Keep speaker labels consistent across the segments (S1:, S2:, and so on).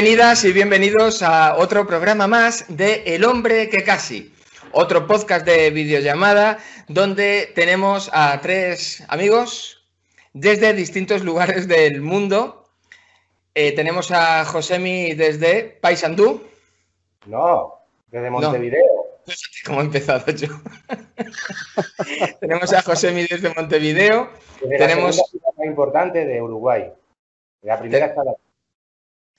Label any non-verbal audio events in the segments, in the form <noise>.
S1: Bienvenidas y bienvenidos a otro programa más de El hombre que casi, otro podcast de videollamada donde tenemos a tres amigos desde distintos lugares del mundo. Eh, tenemos a Josemi desde Paysandú.
S2: No, desde Montevideo.
S1: No. ¿Cómo he empezado yo? <laughs> tenemos a Josemi desde Montevideo.
S2: Desde
S1: tenemos
S2: la ciudad más importante de Uruguay. La primera está la...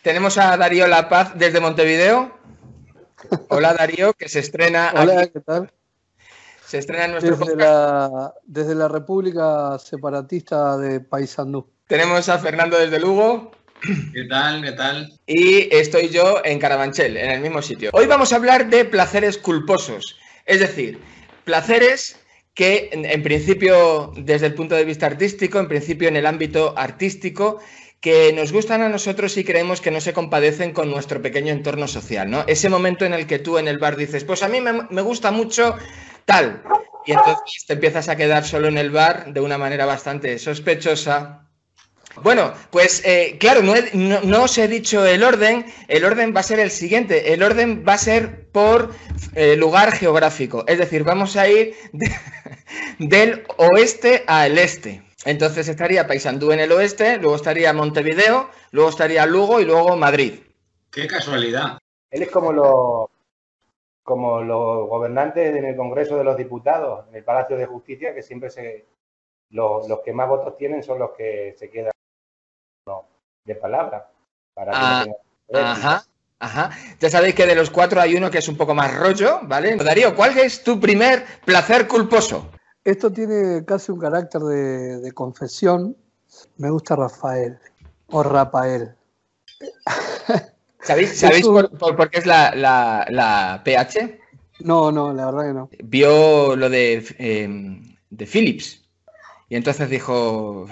S1: Tenemos a Darío La Paz desde Montevideo. Hola Darío, que se estrena.
S3: Hola,
S1: aquí.
S3: ¿qué tal?
S1: Se estrena en nuestro
S3: Desde
S1: podcast.
S3: la, desde la República Separatista de Paysandú.
S1: Tenemos a Fernando desde Lugo.
S4: ¿Qué tal? ¿Qué tal?
S1: Y estoy yo en Carabanchel, en el mismo sitio. Hoy vamos a hablar de placeres culposos. Es decir, placeres que en, en principio, desde el punto de vista artístico, en principio en el ámbito artístico, que nos gustan a nosotros y creemos que no se compadecen con nuestro pequeño entorno social, ¿no? Ese momento en el que tú en el bar dices, pues a mí me, gusta mucho tal, y entonces te empiezas a quedar solo en el bar de una manera bastante sospechosa. Bueno, pues eh, claro, no, os he dicho el orden, el orden va a ser el siguiente, el orden va a ser por eh, lugar geográfico, es decir, vamos a ir de, <laughs> del oeste al este. Entonces estaría Paysandú en el oeste, luego estaría Montevideo, luego estaría Lugo y luego Madrid.
S4: Qué casualidad.
S2: Él es como los como los gobernantes en el Congreso de los Diputados, en el Palacio de Justicia, que siempre se los, los que más votos tienen son los que se quedan no, de palabra. Para
S1: ah, que no ajá. Ajá. Ya sabéis que de los cuatro hay uno que es un poco más rollo, ¿vale? Darío, ¿cuál es tu primer placer culposo?
S3: Esto tiene casi un carácter de, de confesión. Me gusta Rafael o Rafael.
S1: ¿Sabéis, <laughs> ¿sabéis por, por, por, qué es la, la, la, PH?
S3: No, no, la verdad que no.
S1: Vio lo de, eh, de Philips y entonces dijo,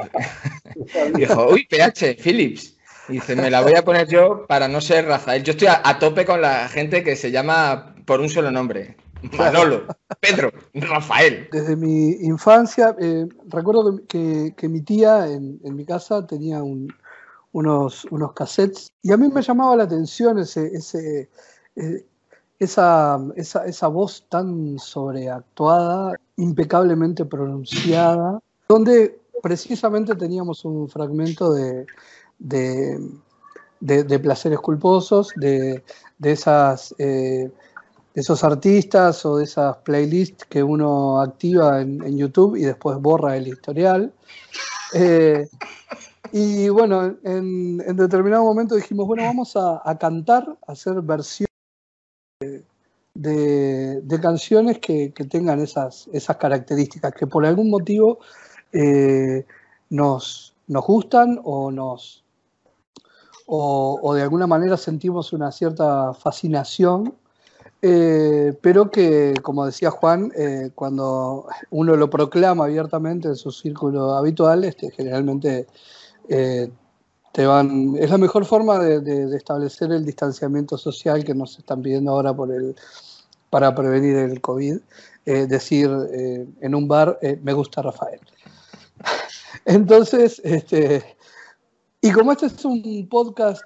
S1: <laughs> dijo, uy, PH, Philips. Y dice, me la voy a poner yo para no ser Rafael. Yo estoy a, a tope con la gente que se llama por un solo nombre. Manolo, <laughs> Pedro, Rafael.
S3: Desde mi infancia, eh, recuerdo que, que, mi tía en, en mi casa tenía un, unos, unos, cassettes y a mí me llamaba la atención ese, ese, eh, esa, esa, esa, voz tan sobreactuada, impecablemente pronunciada, donde precisamente teníamos un fragmento de, de, de, de placeres culposos, de, esas... Eh, esos artistas o de esas playlists que uno activa en, YouTube y después borra el historial. Eh, y bueno, en, determinado momento dijimos, bueno, vamos a, cantar, a hacer versiones de, de, de canciones que, tengan esas, esas características, que por algún motivo eh, nos, nos gustan o nos... O de alguna manera sentimos una cierta fascinación eh, pero que, como decía Juan, eh, cuando uno lo proclama abiertamente en su círculo habitual, este, generalmente eh, te van. Es la mejor forma de, de, establecer el distanciamiento social que nos están pidiendo ahora por el, para prevenir el COVID. decir en un bar, me gusta Rafael. <laughs> Entonces, este. Y como este es un podcast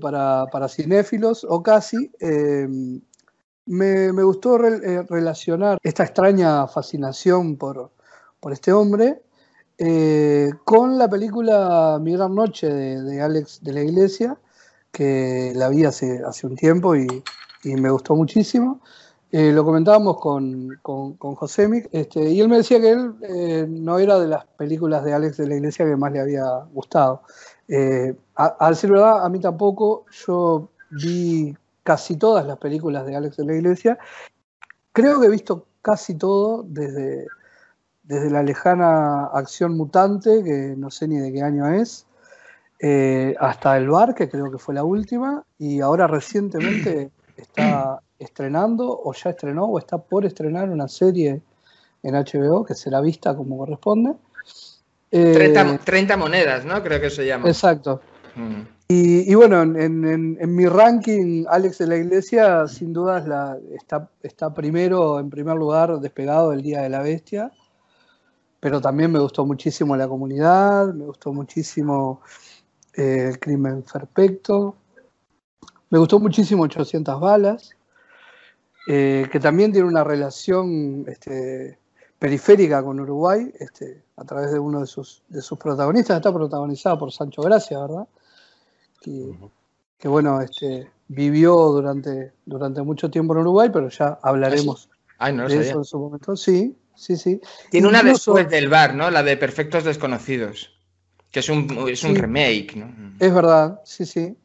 S3: para, para, cinéfilos, o casi, me, gustó eh, relacionar esta extraña fascinación por, por este hombre eh, con la película Mi Gran Noche de, Alex de la Iglesia, que la vi hace, hace un tiempo y, y me gustó muchísimo. Eh, lo comentábamos con, con, con José este, y él me decía que él no era de las películas de Alex de la Iglesia que más le había gustado. A, al ser verdad, a mí tampoco, yo vi casi todas las películas de Alex de la Iglesia. Creo que he visto casi todo desde, desde la lejana Acción Mutante, que no sé ni de qué año es, eh, hasta El Bar, que creo que fue la última, y ahora recientemente <clears throat> está estrenando, o ya estrenó, o está por estrenar una serie en HBO que será vista como corresponde.
S1: Eh, 30, 30 monedas, ¿no? Creo que se llama.
S3: Exacto. Mm. Y, bueno, en, mi ranking, Alex de la Iglesia, sin dudas, la, está, primero, en primer lugar, despegado del Día de la Bestia. Pero también me gustó muchísimo la comunidad, me gustó muchísimo eh, el crimen perfecto. Me gustó muchísimo 800 balas, eh, que también tiene una relación este, periférica con Uruguay, este, a través de uno de sus, de sus protagonistas. Está protagonizada por Sancho Gracia, ¿verdad? Que, bueno, este, vivió durante, durante mucho tiempo en Uruguay, pero ya hablaremos de eso en su momento. Sí, sí, sí.
S1: Tiene una después del bar, ¿no? La de Perfectos Desconocidos, que es un, es un remake, ¿no?
S3: Es verdad, sí, sí.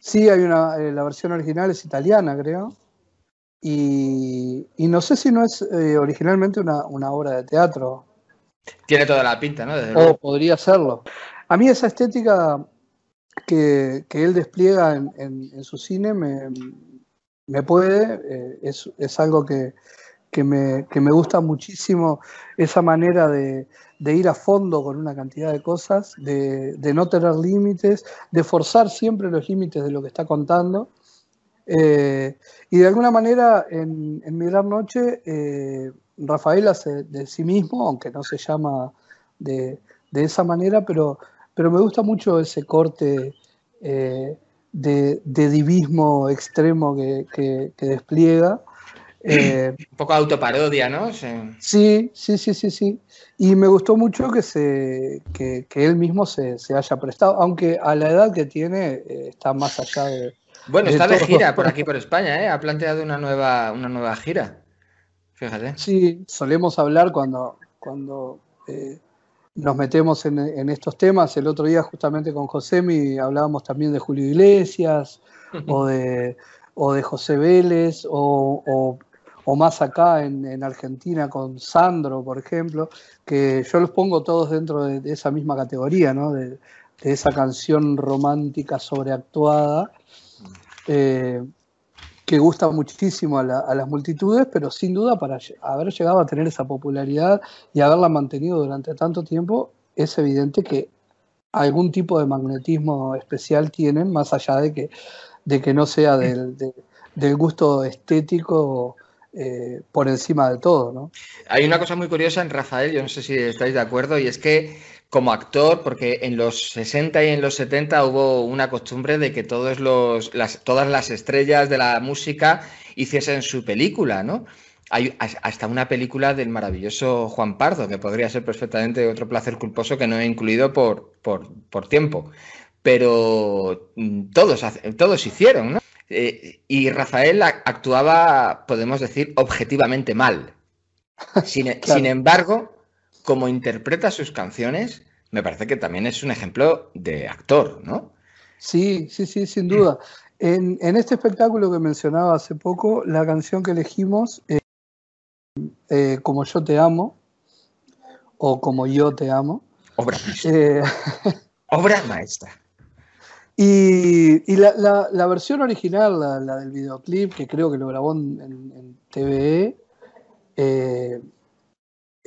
S3: Sí, hay una, eh, la versión original es italiana, creo. Y, no sé si no es eh, originalmente una, obra de teatro.
S1: Tiene toda la pinta, ¿no?
S3: o podría serlo. A mí esa estética que, él despliega en, su cine me, puede, eh, es, algo que, me, gusta muchísimo, esa manera de, ir a fondo con una cantidad de cosas, de, no tener límites, de forzar siempre los límites de lo que está contando. Eh, y de alguna manera en, en Noche, eh, Rafael hace de sí mismo, aunque no se llama de, de esa manera, pero pero me gusta mucho ese corte eh, de, divismo extremo que, despliega.
S1: Eh, <clears throat> Un poco autoparodia, ¿no?
S3: Sí. sí, sí, sí, sí, Y me gustó mucho que, se, que, él mismo se, haya prestado, aunque a la edad que tiene eh, está más allá de...
S1: Bueno, está de gira por <laughs> aquí, por España, ¿eh? Ha planteado una nueva, una nueva gira. Fíjate.
S3: Sí, solemos hablar cuando, cuando nos metemos en, estos temas. El otro día justamente con Josemi hablábamos también de Julio Iglesias o de, o de José Vélez o, más acá en, Argentina con Sandro, por ejemplo, que yo los pongo todos dentro de, esa misma categoría, ¿no? de, esa canción romántica sobreactuada. Eh, que gusta muchísimo a, las multitudes, pero sin duda para haber llegado a tener esa popularidad y haberla mantenido durante tanto tiempo, es evidente que algún tipo de magnetismo especial tienen, más allá de que, de que no sea del, del gusto estético eh, por encima de todo. ¿no?
S1: Hay una cosa muy curiosa en Rafael, yo no sé si estáis de acuerdo, y es que como actor, porque en los 60 y en los 70 hubo una costumbre de que todos los, las, todas las estrellas de la música hiciesen su película, ¿no? Hay hasta una película del maravilloso Juan Pardo, que podría ser perfectamente otro placer culposo que no he incluido por, por, tiempo. Pero mm, todos, todos hicieron, ¿no? Eh, y Rafael actuaba, podemos decir, objetivamente mal. <laughs> sin embargo, como interpreta sus canciones, me parece que también es un ejemplo de actor, ¿no?
S3: Sí, sí, sí, sin duda. En, este espectáculo que mencionaba hace poco, la canción que elegimos, eh, eh, Como yo te amo, o Como yo te amo.
S1: Obra maestra. Eh, Obra maestra.
S3: Y, la, versión original, la, del videoclip, que creo que lo grabó en, en TVE,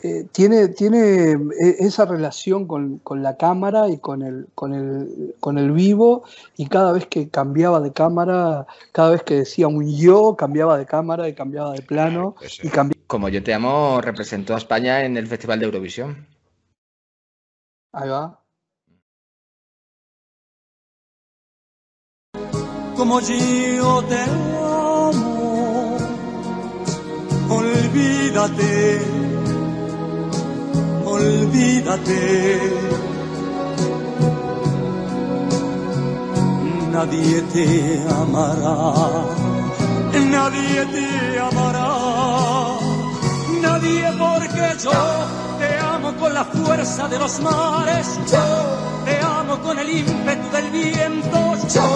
S3: eh, tiene, tiene eh, esa relación con, la cámara y con el, con, el, con el vivo y cada vez que cambiaba de cámara, cada vez que decía un yo, cambiaba de cámara y cambiaba de plano. y
S1: Como yo te amo, representó a España en el Festival de Eurovisión.
S3: Ahí va.
S5: Como yo te amo, olvídate olvídate. Nadie te amará, nadie te amará, nadie porque yo te amo con la fuerza de los mares, yo te amo con el ímpetu del viento, yo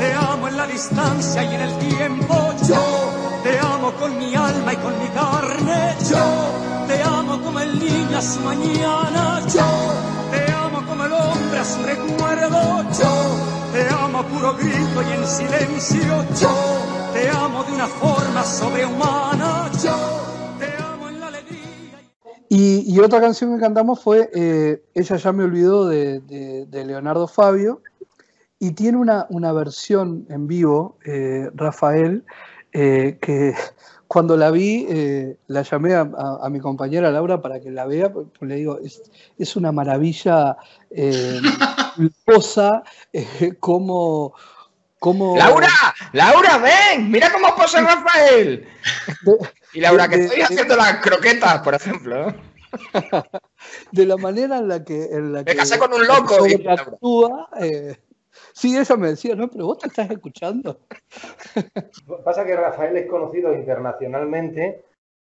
S5: te amo en la distancia y en el tiempo, yo te amo con mi alma y con mi carne, yo amo como el niño a su mañana, yo te amo como el hombre a su recuerdo, yo te amo a puro grito y en silencio, yo te amo de una forma sobrehumana, yo te amo en la alegría.
S3: Y, otra canción que cantamos fue eh, Ella ya me olvidó de, Leonardo Fabio. Y tiene una, una versión en vivo, eh, Rafael, eh, que cuando la vi, eh, la llamé a, mi compañera Laura para que la vea, pues, le digo, es, una maravilla eh, <laughs> eh, como, cómo...
S1: ¡Laura! ¡Laura, ven! ¡Mira cómo posa Rafael! Y Laura, que
S3: de-
S1: estoy
S3: de-
S1: haciendo las croquetas, por ejemplo.
S3: de la manera en la que, en la
S1: Me
S3: que
S1: casé con un loco,
S3: actúa. Eh, sí, ella me decía, no, pero vos te estás escuchando.
S2: Pasa que Rafael es conocido internacionalmente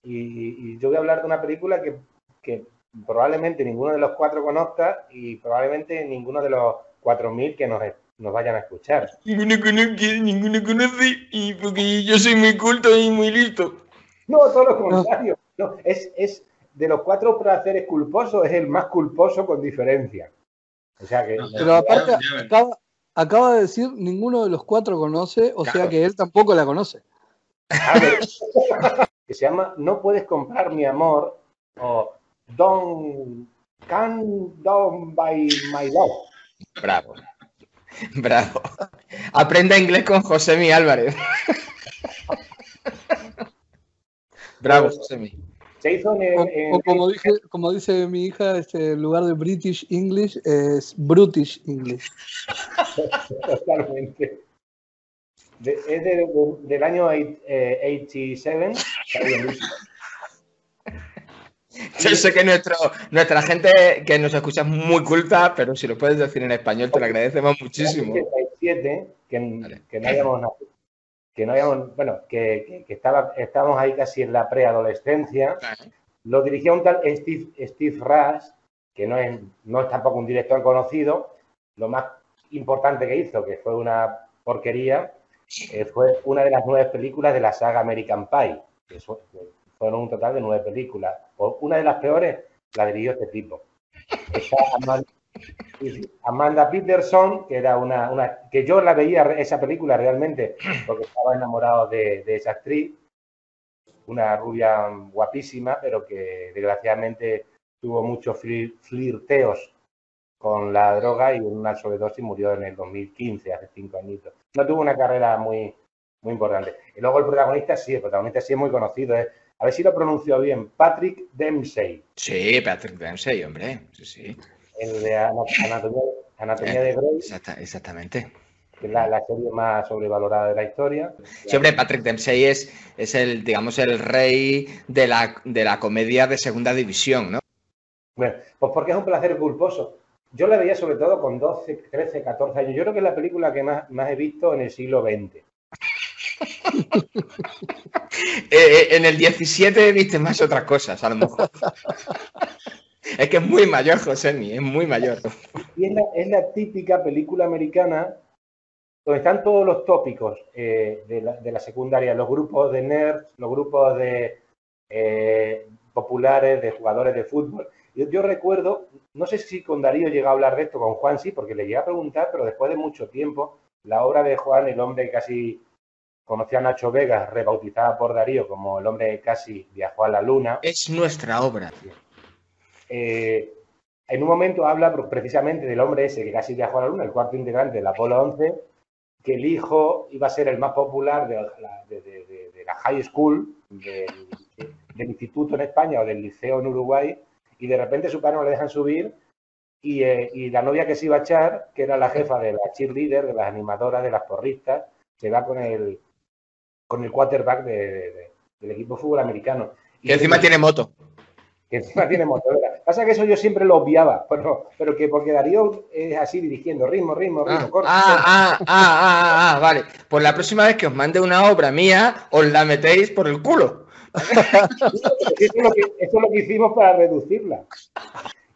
S2: y, y yo voy a hablar de una película que, que probablemente ninguno de los cuatro conozca y probablemente ninguno de los 4.000 que nos, nos vayan a escuchar.
S1: Ninguno conoce, ninguno conoce, y porque yo soy muy culto y muy listo.
S2: No, todo lo contrario. No, es, es de los cuatro placeres culposos, es el más culposo con diferencia. O sea que
S4: No,
S3: Pero aparte, acaba, acaba de decir, ninguno de los cuatro conoce, o
S1: Claro.
S3: sea que él tampoco la conoce.
S2: A ver, <laughs> que se llama No puedes comprar mi amor o Don't Can Don't Buy My Love.
S1: Bravo. <laughs> Bravo. Aprenda inglés con Josemi Álvarez. <laughs> Bravo, Josemi.
S2: Se hizo en,
S3: O,
S2: en-
S3: o como, dije, como dice mi hija, este, en lugar de British English es Brutish English. <laughs>
S2: totalmente. De- es de- de- del año eight- eh, 87. está bien dicho. <laughs>
S1: Yo sé que nuestro, nuestra gente que nos escucha es muy culta, pero si lo puedes decir en español te lo agradecemos muchísimo.
S2: 87, que,
S1: Vale.
S2: que no habíamos nacido. Que no habíamos, bueno, que, que- que estaba, estábamos ahí casi en la preadolescencia. Lo dirigía un tal Steve, Steve Rush, que no es, no es tampoco un director conocido. Lo más importante que hizo, que fue una porquería, eh, fue una de las nueve películas de la saga American Pie. Que fueron un total de nueve películas. O una de las peores la dirigió este tipo. Está Amanda Peterson, que era una, una- que yo la veía esa película realmente porque estaba enamorado de, esa actriz una rubia guapísima, pero que desgraciadamente tuvo muchos flir- flirteos con la droga y una sobredosis murió en el 2015, hace cinco añitos. No tuvo una carrera muy, muy importante. Y luego el protagonista sí, el protagonista sí es muy conocido, es, a ver si lo pronuncio bien, Patrick Dempsey,
S1: Sí, Patrick Dempsey, hombre. Sí, sí.
S2: El de Ana- Anatomía, Anatomía de Grey,
S1: Exacta- exactamente.
S2: que es la, la serie más sobrevalorada de la historia.
S1: Sí, hombre, Patrick Dempsey es, es el, digamos, el rey de la, de la comedia de segunda división, ¿no?
S2: Bueno, pues porque es un placer culposo. Yo la veía sobre todo con 12, 13, 14 años. Yo creo que es la película que más, más he visto en el siglo XX. <laughs>
S1: Eh, eh, en el 17 viste más otras cosas, a lo mejor. <laughs> es que es muy mayor, Josemi, es muy mayor.
S2: Y es la, es la típica película americana donde están todos los tópicos eh, de, la, de la secundaria, los grupos de nerds, los grupos de eh, populares, de jugadores de fútbol. Yo, yo recuerdo, no sé si con Darío llega a hablar de esto, con Juan sí, porque le llegué a preguntar, pero después de mucho tiempo, la obra de Juan, el hombre que casi conoció a Nacho Vegas, rebautizada por Darío como el hombre que casi viajó a la luna,
S1: Es nuestra obra.
S2: Eh, en un momento habla precisamente del hombre ese que casi viajó a la Luna, el cuarto integrante del Apolo 11, que el hijo iba a ser el más popular de la, high school, del, del instituto en España o del liceo en Uruguay, y de repente su padre no le dejan subir, y, eh, la novia que se iba a echar, que era la jefa de la cheerleader, de las animadoras, de las porristas, se va con el, con el quarterback de- de- de- del equipo fútbol americano. Y
S1: Que encima tiene moto.
S2: Que encima tiene motora. Pasa que eso yo siempre lo obviaba, pero, pero que porque Darío es así dirigiendo, ritmo, ritmo, ritmo,
S1: Ah,
S2: corto.
S1: ah, ah, ah, ah, ah, vale. Pues la próxima vez que os mande una obra mía, os la metéis por el culo. <laughs>
S2: Eso, es lo que, eso es lo que hicimos para reducirla.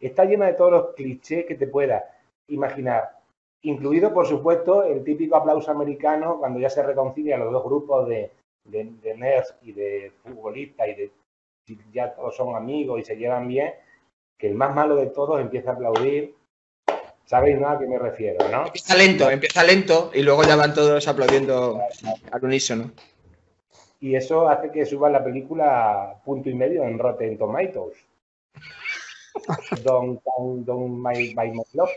S2: Está llena de todos los clichés que te puedas imaginar. Incluido, por supuesto, el típico aplauso americano cuando ya se reconcilian los dos grupos de, de, de nerds y de futbolistas y de ya todos son amigos y se llevan bien, que el más malo de todos empieza a aplaudir. ¿Sabéis no a qué me refiero, no?
S1: Empieza lento, empieza lento y luego ya van todos aplaudiendo al unísono.
S2: Y eso hace que suba la película a punto y medio en Rotten Tomatoes. <laughs> Don, don, don my, my, my love.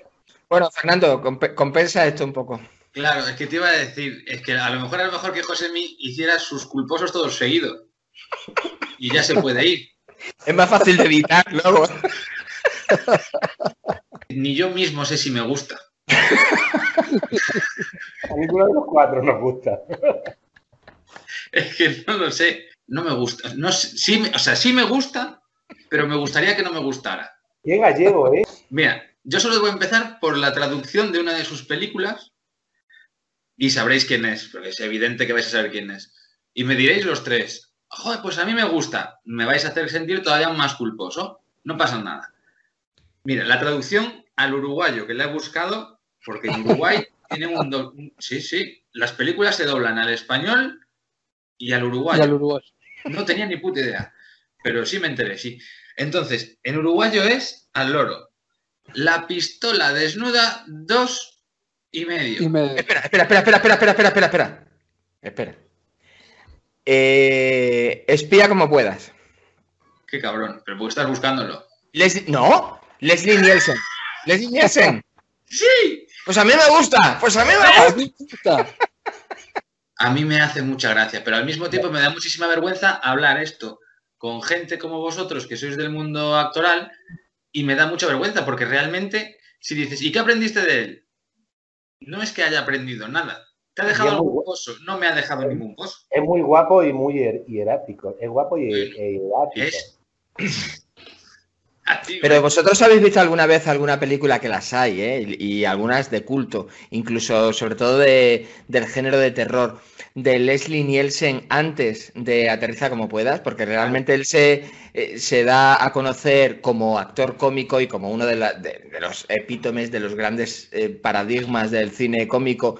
S1: Bueno, Fernando, comp- compensa esto un poco.
S4: Claro, es que te iba a decir, es que a lo mejor es mejor que Josemi hiciera sus culposos todos seguidos. Y ya se puede ir.
S1: Es más fácil de evitar luego.
S4: Ni yo mismo sé si me gusta.
S2: A <laughs> mí ninguno de los cuatro nos gusta.
S4: Es que no lo sé. No me gusta. No, sí, me- o sea, sí me gusta, pero me gustaría que no me gustara.
S2: Qué gallego, ¿eh?
S4: Mira, yo solo voy a empezar por la traducción de una de sus películas y sabréis quién es, porque es evidente que vais a saber quién es. Y me diréis los tres, joder, pues a mí me gusta, me vais a hacer sentir todavía más culposo. No pasa nada. Mira, la traducción al uruguayo que le he buscado, porque en Uruguay <laughs> tienen un, do... Sí, sí, las películas se doblan al español y al uruguayo.
S3: Y al uruguayo.
S4: No tenía ni puta idea, pero sí me enteré, sí. Entonces, en uruguayo es al loro. La pistola desnuda, dos y medio.
S3: Y medio.
S1: Espera, espera, espera, espera, espera, espera, espera, espera. Espera. Eh, espía como puedas.
S4: Qué cabrón, pero puedo estar buscándolo.
S1: Leslie, no, Leslie Nielsen. Leslie Nielsen. <laughs>
S4: ¡Sí!
S1: Pues a mí me gusta. Pues a mí me
S3: ¡A
S1: gusta.
S3: mí me gusta!
S4: A mí me hace mucha gracia, pero al mismo tiempo me da muchísima vergüenza hablar esto con gente como vosotros que sois del mundo actoral y me da mucha vergüenza porque realmente si dices, ¿y qué aprendiste de él? No es que haya aprendido nada. ¿Te ha dejado algún pozo? No me ha dejado ningún pozo.
S2: Es muy guapo y muy hier- hierático. Es guapo y
S4: Bueno,
S2: e hierático.
S4: es- <laughs> ti,
S1: Pero vosotros habéis visto alguna vez alguna película que las hay, ¿eh? Y, y algunas de culto, incluso sobre todo de, del género de terror, de Leslie Nielsen antes de Aterriza como puedas, porque realmente él se, eh, se da a conocer como actor cómico y como uno de, la- de- de los epítomes, de los grandes eh, paradigmas del cine cómico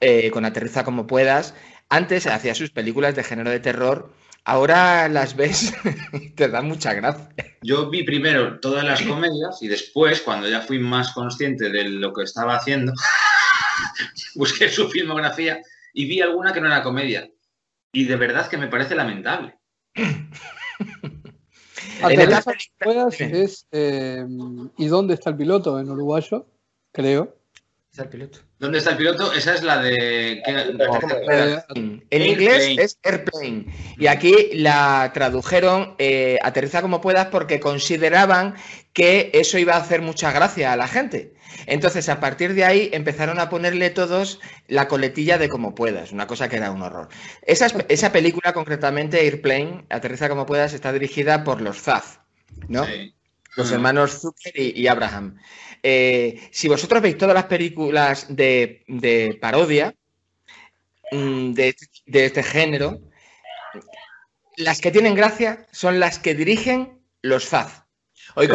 S1: eh, con Aterriza como puedas. Antes hacía sus películas de género de terror, ahora las ves <laughs> y te dan mucha gracia.
S4: Yo vi primero todas las comedias y después, cuando ya fui más consciente de lo que estaba haciendo, <laughs> busqué su filmografía y vi alguna que no era comedia. Y de verdad que me parece lamentable. <laughs>
S3: Puedas es eh, ¿Y dónde está el piloto? En uruguayo, creo.
S1: Es el piloto.
S4: ¿Dónde está el piloto? Esa es la de... ¿qué-
S3: Eh,
S1: En inglés es Airplane. Y aquí la tradujeron eh, aterriza como puedas porque consideraban que eso iba a hacer mucha gracia a la gente. Entonces, a partir de ahí empezaron a ponerle todos la coletilla de como puedas, una cosa que era un horror. Esa, esa película, concretamente, Airplane, Aterriza como puedas, está dirigida por los Zaz, ¿no?
S4: Sí.
S1: Los
S4: Ah.
S1: hermanos Zucker y, y Abraham. Eh, si vosotros veis todas las películas de, de parodia mm, de, de este género, las que tienen gracia son las que dirigen los Zaz. Hoy,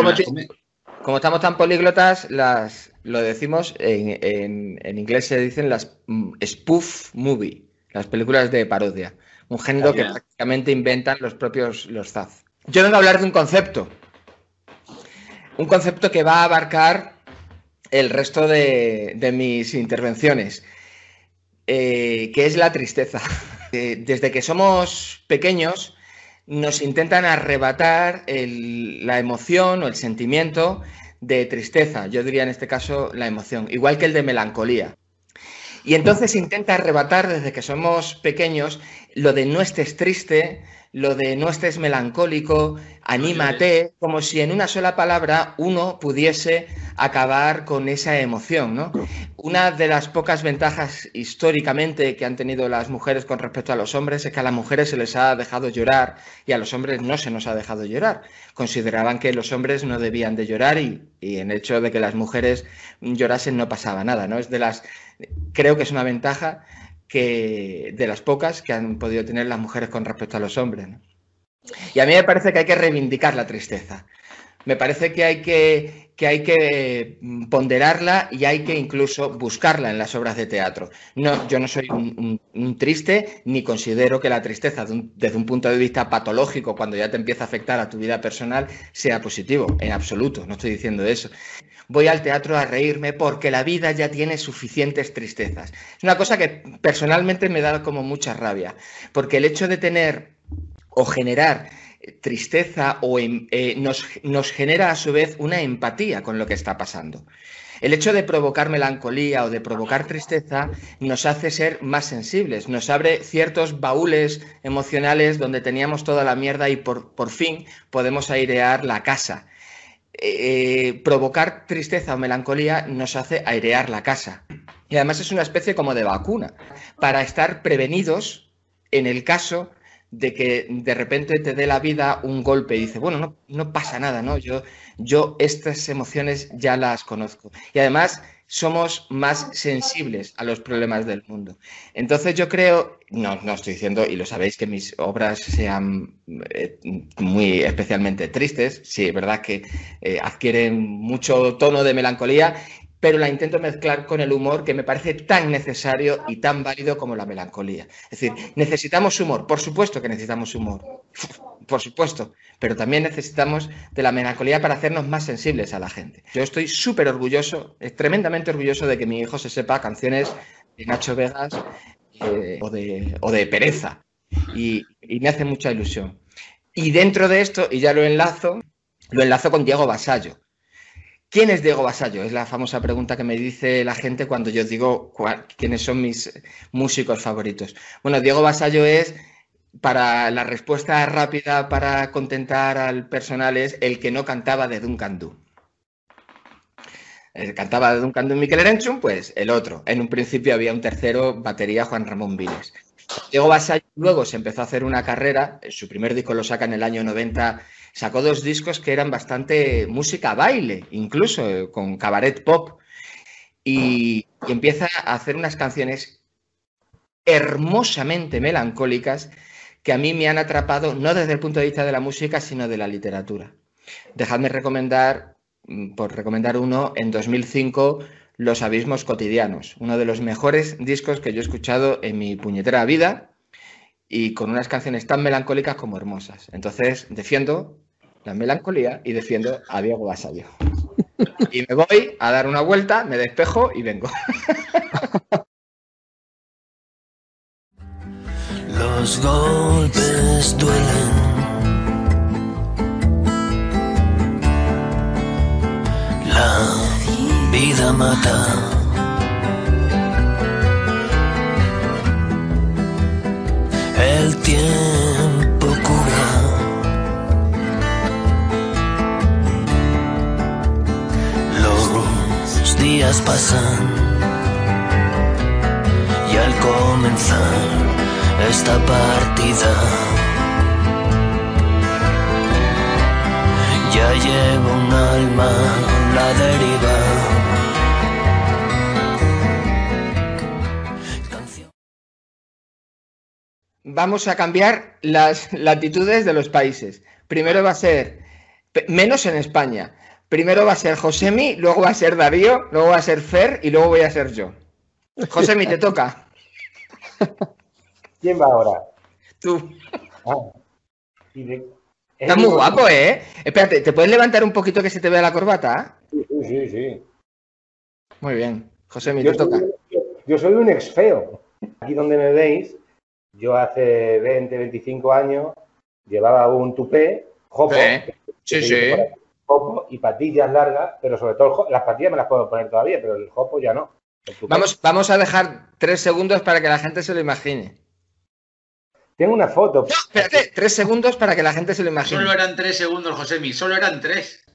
S1: como, estamos tan políglotas, las, lo decimos, en, en- en inglés se dicen las mm, spoof movie, las películas de parodia. Un género que prácticamente inventan los propios los Zaz. Yo vengo a hablar de un concepto. Un concepto que va a abarcar el resto de, de mis intervenciones, eh, que es la tristeza. <laughs> Eh, desde que somos pequeños nos intentan arrebatar la emoción o el sentimiento de tristeza, yo diría en este caso la emoción, igual que el de melancolía. Y entonces intenta arrebatar desde que somos pequeños lo de no estés triste, lo de no estés melancólico, anímate, como si en una sola palabra uno pudiese acabar con esa emoción, ¿no? Una de las pocas ventajas históricamente que han tenido las mujeres con respecto a los hombres es que a las mujeres se les ha dejado llorar y a los hombres no se nos ha dejado llorar. Consideraban que los hombres no debían de llorar y, y en el hecho de que las mujeres llorasen no pasaba nada, ¿no? Es de las creo que es una ventaja que de las pocas que han podido tener las mujeres con respecto a los hombres. Y a mí me parece que hay que reivindicar la tristeza. Me parece que hay que, que hay que mm, ponderarla y hay que incluso buscarla en las obras de teatro. No, yo no soy un, triste ni considero que la tristeza desde un punto de vista patológico, cuando ya te empieza a afectar a tu vida personal, sea positivo. En absoluto, no estoy diciendo eso voy al teatro a reírme porque la vida ya tiene suficientes tristezas. Es una cosa que personalmente me da como mucha rabia, porque el hecho de tener o generar tristeza o em- eh, nos, nos genera a su vez una empatía con lo que está pasando. El hecho de provocar melancolía o de provocar tristeza nos hace ser más sensibles, nos abre ciertos baúles emocionales donde teníamos toda la mierda y por, por fin podemos airear la casa eh, provocar tristeza o melancolía nos hace airear la casa. Y además es una especie como de vacuna para estar prevenidos en el caso de que de repente te dé la vida un golpe y dices, bueno, no, no pasa nada, ¿no? Yo, yo estas emociones ya las conozco. Y además somos más sensibles a los problemas del mundo. Entonces yo creo, no, no estoy diciendo, y lo sabéis, que mis obras sean eh, muy especialmente tristes, sí, es verdad que eh, adquieren mucho tono de melancolía pero la intento mezclar con el humor que me parece tan necesario y tan válido como la melancolía. Es decir, necesitamos humor, por supuesto que necesitamos humor, por supuesto, pero también necesitamos de la melancolía para hacernos más sensibles a la gente. Yo estoy súper orgulloso, tremendamente orgulloso de que mi hijo se sepa canciones de Nacho Vegas eh, o, de, Pereza y, y me hace mucha ilusión. Y dentro de esto, y ya lo enlazo, lo enlazo con Diego Basallo ¿Quién es Diego Basallo? Es la famosa pregunta que me dice la gente cuando yo digo quiénes son mis músicos favoritos. Bueno, Diego Basallo es, para la respuesta rápida para contentar al personal, es el que no cantaba de Duncan Du. El cantaba de Duncan Du Miquel Erenchun, pues el otro. En un principio había un tercero, batería Juan Ramón Viles. Diego Basallo luego se empezó a hacer una carrera, su primer disco lo saca en el año 90 sacó dos discos que eran bastante música baile, incluso eh, con cabaret pop. Y, empieza a hacer unas canciones hermosamente melancólicas que a mí me han atrapado no desde el punto de vista de la música, sino de la literatura. Dejadme recomendar, mm, por recomendar uno, en 2005, Los Abismos Cotidianos, uno de los mejores discos que yo he escuchado en mi puñetera vida y con unas canciones tan melancólicas como hermosas. Entonces, defiendo la melancolía y defiendo a Diego Basallo. Y me voy a dar una vuelta, me despejo y vengo. <laughs>
S6: Los golpes duelen. La vida mata. El tiempo cura. Los días pasan y al comenzar esta partida ya llevo un alma la deriva.
S1: vamos a cambiar las latitudes de los países. Primero va a ser, menos en España, primero va a ser Josemi, luego va a ser Darío, luego va a ser Fer y luego voy a ser yo. Josemi, te toca. <laughs>
S2: ¿Quién va ahora?
S1: Tú. Ah. Estás muy guapo, ¿eh? Espérate, ¿te puedes levantar un poquito que se te vea la corbata?
S2: Sí, sí, sí.
S1: Muy bien. Josemi, te toca.
S2: Yo soy un ex feo. Aquí donde me veis, yo hace 20, 25 años llevaba un tupé, jopo,
S1: sí, sí.
S2: jopo y patillas largas, pero sobre todo las patillas me las puedo poner todavía, pero el jopo ya no.
S1: Vamos, vamos a dejar tres segundos para que la gente se lo imagine.
S2: Tengo una foto.
S1: No, espérate, tres segundos para que la gente se lo imagine.
S4: Solo eran tres segundos, Josemi, solo eran tres.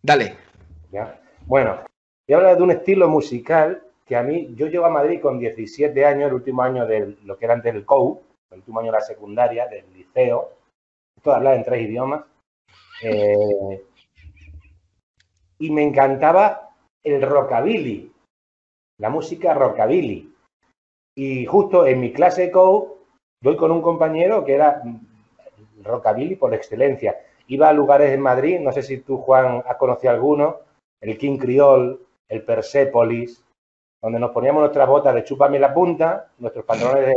S1: Dale.
S2: Ya. Bueno, voy a hablar de un estilo musical que a mí, yo llego a Madrid con 17 años, el último año de lo que era antes del COU, el último año de la secundaria, del liceo, esto hablar en tres idiomas, eh, y me encantaba el rockabilly, la música rockabilly. Y justo en mi clase de COU, doy con un compañero que era rockabilly por excelencia. Iba a lugares en Madrid, no sé si tú, Juan, has conocido alguno, el King Creole, el Persepolis, donde nos poníamos nuestras botas de chúpame la punta, nuestros pantalones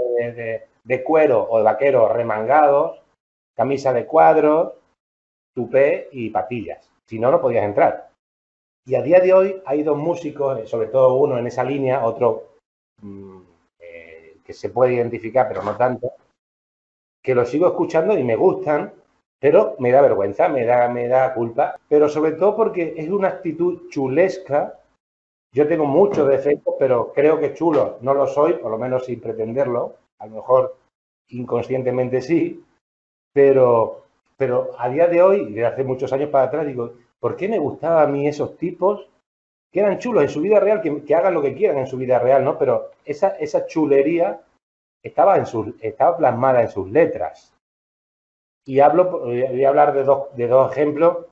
S2: de, cuero o de vaquero remangados, camisa de cuadros, tupé y patillas. Si no, no podías entrar. Y a día de hoy hay dos músicos, eh, sobre todo uno en esa línea, otro mm, que se puede identificar, pero no tanto, que los sigo escuchando y me gustan, pero me da vergüenza, me da, me da culpa, pero sobre todo porque es una actitud chulesca. Yo tengo muchos defectos, pero creo que chulo. No lo soy, por lo menos sin pretenderlo. A lo mejor inconscientemente sí, pero, pero a día de hoy, de hace muchos años para atrás, digo, ¿por qué me gustaban a mí esos tipos que eran chulos en su vida real, que, que hagan lo que quieran en su vida real, ¿no? Pero esa, esa chulería estaba, en sus, estaba plasmada en sus letras. Y hablo, voy a hablar de dos, de dos ejemplos.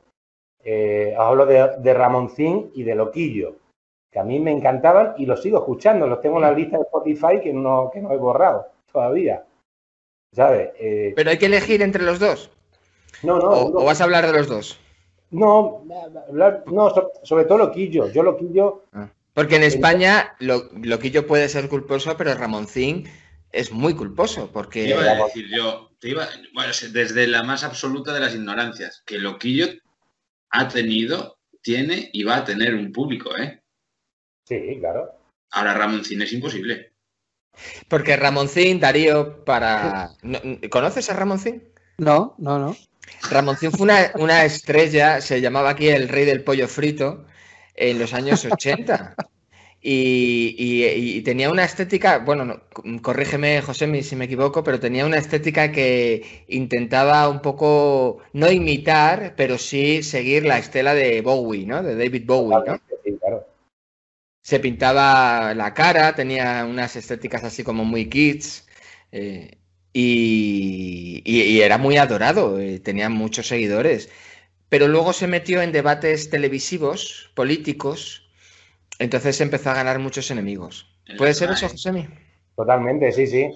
S2: Eh, hablo de, de Ramoncín y de Loquillo, que a mí me encantaban y los sigo escuchando. Los tengo en la lista de Spotify que no, que no he borrado todavía. ¿Sabes? Eh,
S1: Pero hay que elegir entre los dos.
S2: no, no,
S1: O,
S2: no.
S1: o vas a hablar de los dos.
S2: No, hablar- no, so- sobre todo Loquillo. Yo Loquillo,
S1: Porque en España lo, Loquillo puede ser culposo, pero Ramoncín es muy culposo.
S4: Te
S1: Porque
S4: iba a decir yo, te iba, bueno, desde la más absoluta de las ignorancias, que Loquillo ha tenido, tiene y va a tener un público, ¿eh?
S2: sí, claro.
S4: Ahora Ramoncín es imposible.
S1: Porque Ramoncín, Darío, para. ¿no- ¿Conoces a Ramoncín?
S3: No, no, no.
S1: Ramoncín fue una, una estrella, se llamaba aquí el rey del pollo frito en los años <laughs> 80. Y, y- y tenía una estética, bueno, no, corrígeme José si me equivoco, pero tenía una estética que intentaba un poco, no imitar, pero sí seguir la estela de Bowie, ¿no? De David Bowie, ¿no?
S2: Sí, claro.
S1: Se pintaba la cara, tenía unas estéticas así como muy kids. eh, y, y- y era muy adorado, eh, tenía muchos seguidores. Pero luego se metió en debates televisivos, políticos, entonces empezó a ganar muchos enemigos.
S4: En
S1: ¿Puede ser eso, Josemi?
S2: Totalmente, sí, sí.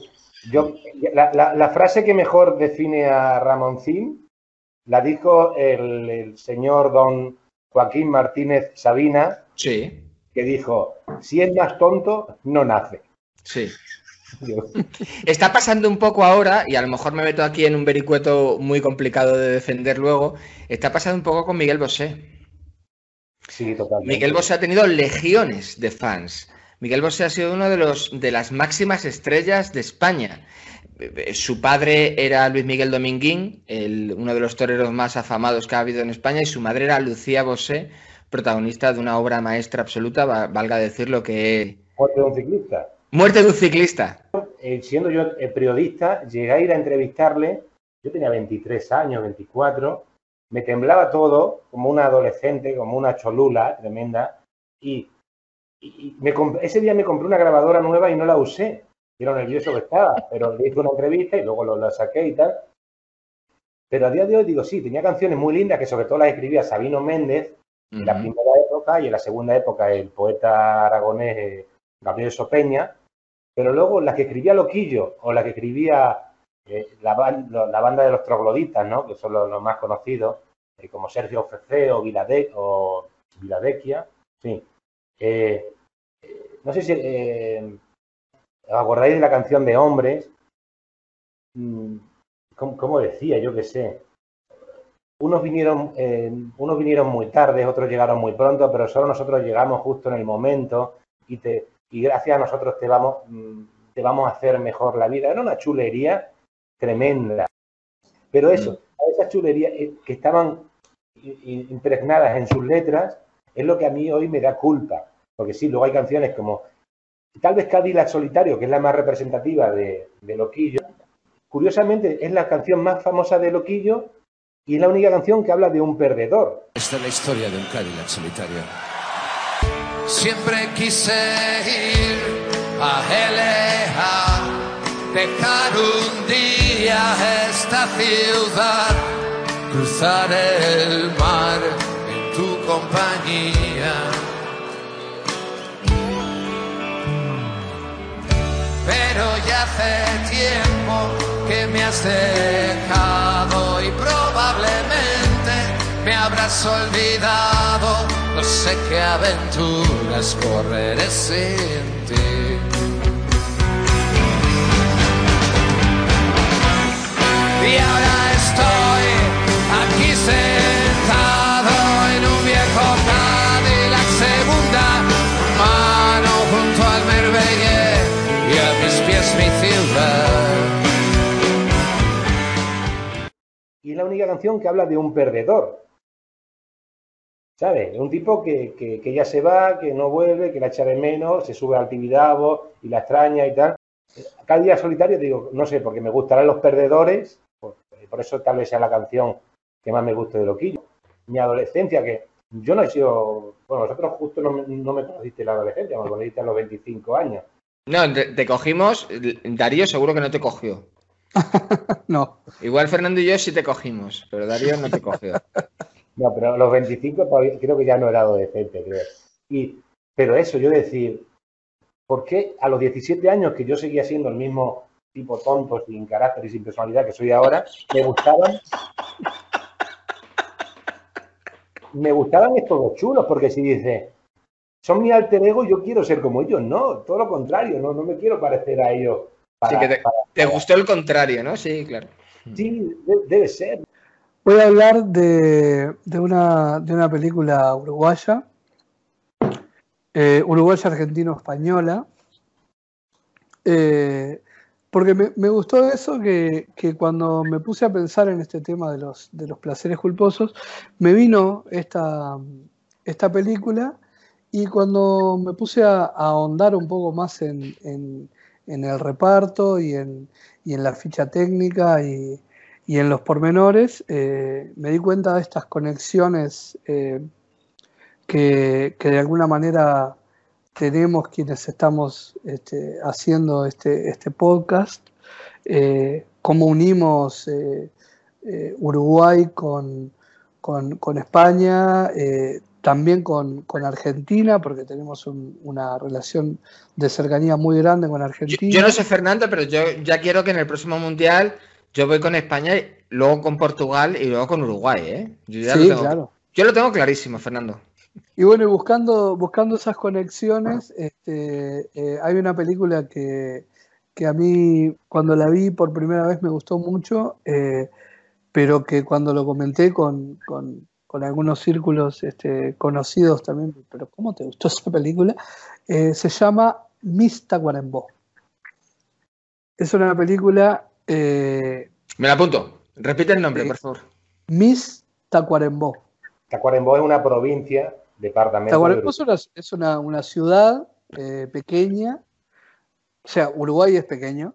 S2: Yo, la, la- la frase que mejor define a Ramoncín la dijo el, el señor don Joaquín Martínez Sabina,
S1: Sí,
S2: que dijo, si es más tonto, no nace.
S1: sí. Está pasando un poco ahora, y a lo mejor me meto aquí en un vericueto muy complicado de defender luego, está pasando un poco con Miguel Bosé.
S2: sí, totalmente.
S1: Miguel Bosé ha tenido legiones de fans. Miguel Bosé ha sido uno de los de las máximas estrellas de España. Su padre era Luis Miguel Dominguín, el- uno de los toreros más afamados que ha habido en España, y su madre era Lucía Bosé, protagonista de una obra maestra absoluta, va- valga decir lo que...
S2: Muerte de un ciclista.
S1: Muerte de un ciclista.
S2: Eh, siendo yo eh, periodista, llegué a ir a entrevistarle, yo tenía 23 años, 24, me temblaba todo, como una adolescente, como una cholula tremenda, y, y- y me ese día me compré una grabadora nueva y no la usé, lo nervioso que estaba, pero le hice una entrevista y luego lo, la saqué y tal. Pero a día de hoy digo, sí, tenía canciones muy lindas que sobre todo las escribía Sabino Méndez, en la
S1: Ujú.
S2: primera época y en la segunda época el poeta aragonés eh, Gabriel Sopeña, pero luego las que escribía Loquillo o la que escribía eh, la, la banda de los trogloditas, ¿no? que son los, más conocidos, eh, como Sergio Fefé o, Vilade, o Viladecchia, sí. Eh, no sé si os acordáis de la canción de Hombres, Mm, ¿cómo, cómo decía? Yo qué sé. Unos vinieron, unos vinieron muy tarde, otros llegaron muy pronto, pero solo nosotros llegamos justo en el momento y, te, y gracias a nosotros te vamos, mm, te vamos a hacer mejor la vida. Era una chulería tremenda. Pero eso, a esas chulerías eh, que estaban impregnadas en sus letras, es lo que a mí hoy me da culpa. Porque sí, luego hay canciones como tal vez Cadillac Solitario, que es la más representativa de, de Loquillo. Curiosamente, es la canción más famosa de Loquillo y es la única canción que habla de un perdedor.
S7: Esta es la historia de un Cadillac solitario. Siempre quise ir a LA, dejar un día esta ciudad, cruzar el mar en tu compañía. Pero ya hace tiempo que me has dejado y probablemente me habrás olvidado. No sé qué aventuras correré sin ti. Y ahora estoy aquí sentado en un viejo Cadillac segunda mano junto al Merveille y a mis pies mi ciudad.
S2: Y es la única canción que habla de un perdedor. ¿Sabes? Un tipo que, que- que ya se va, que no vuelve, que la echa de menos, se sube al Tibidabo y la extraña y tal. Cada día solitario, digo, no sé, porque me gustarán los perdedores, por, por eso tal vez sea la canción que más me guste de Loquillo. Mi adolescencia, que yo no he sido, bueno, vosotros justo no, me- no me conociste la adolescencia, me conociste a los 25 años.
S1: No, te, te cogimos. Darío seguro que no te cogió. <laughs>
S3: No,
S1: Igual Fernando y yo sí te cogimos, pero Darío no te cogió. <laughs>
S2: No, pero a los 25 todavía, creo que ya no era adolescente, creo. Y, pero eso, yo decir, ¿por qué a los 17 años que yo seguía siendo el mismo tipo tonto, sin carácter y sin personalidad que soy ahora, me gustaban... <laughs> Me gustaban estos dos chulos, porque si dices, son mi alter ego, yo quiero ser como ellos, no, todo lo contrario, no, no me quiero parecer a ellos. Para,
S1: Sí, que te-
S2: para-
S1: Te gustó el contrario, ¿no? Sí, claro.
S2: sí, de- debe ser.
S3: Voy a hablar de, de una, de una película uruguaya, eh, uruguaya argentino-española, eh, porque me, me gustó eso que, que cuando me puse a pensar en este tema de los, de los placeres culposos, me vino esta, esta película y cuando me puse a, a ahondar un poco más en, en- en el reparto y en, y en la ficha técnica y, y en los pormenores, eh, me di cuenta de estas conexiones eh, que, que de alguna manera tenemos quienes estamos este, haciendo este, este podcast, eh, cómo unimos Uruguay con, con- con España, también con, con Argentina, porque tenemos un- una relación de cercanía muy grande con
S1: Yo,
S3: Argentina.
S1: yo no sé Fernando, pero yo ya quiero que en el próximo mundial yo voy con España, luego con Portugal y luego con Uruguay, ¿eh? Yo ya
S3: sí,
S1: lo tengo,
S3: claro.
S1: Yo lo tengo clarísimo, Fernando.
S3: Y bueno, y buscando, buscando esas conexiones, este, eh, hay una película que, que a mí cuando la vi por primera vez me gustó mucho, eh, pero que cuando lo comenté con, con- con algunos círculos este, conocidos también, pero ¿cómo te gustó <laughs> esa película? Eh, se llama Miss Tacuarembó. Es una película eh,
S1: Me la apunto. Repite el nombre,
S3: Sí.
S1: por favor.
S3: Miss Tacuarembó.
S2: Tacuarembó es una provincia, departamento de
S3: Tacuarembó es una, es una, una ciudad eh, pequeña, o sea, Uruguay es pequeño,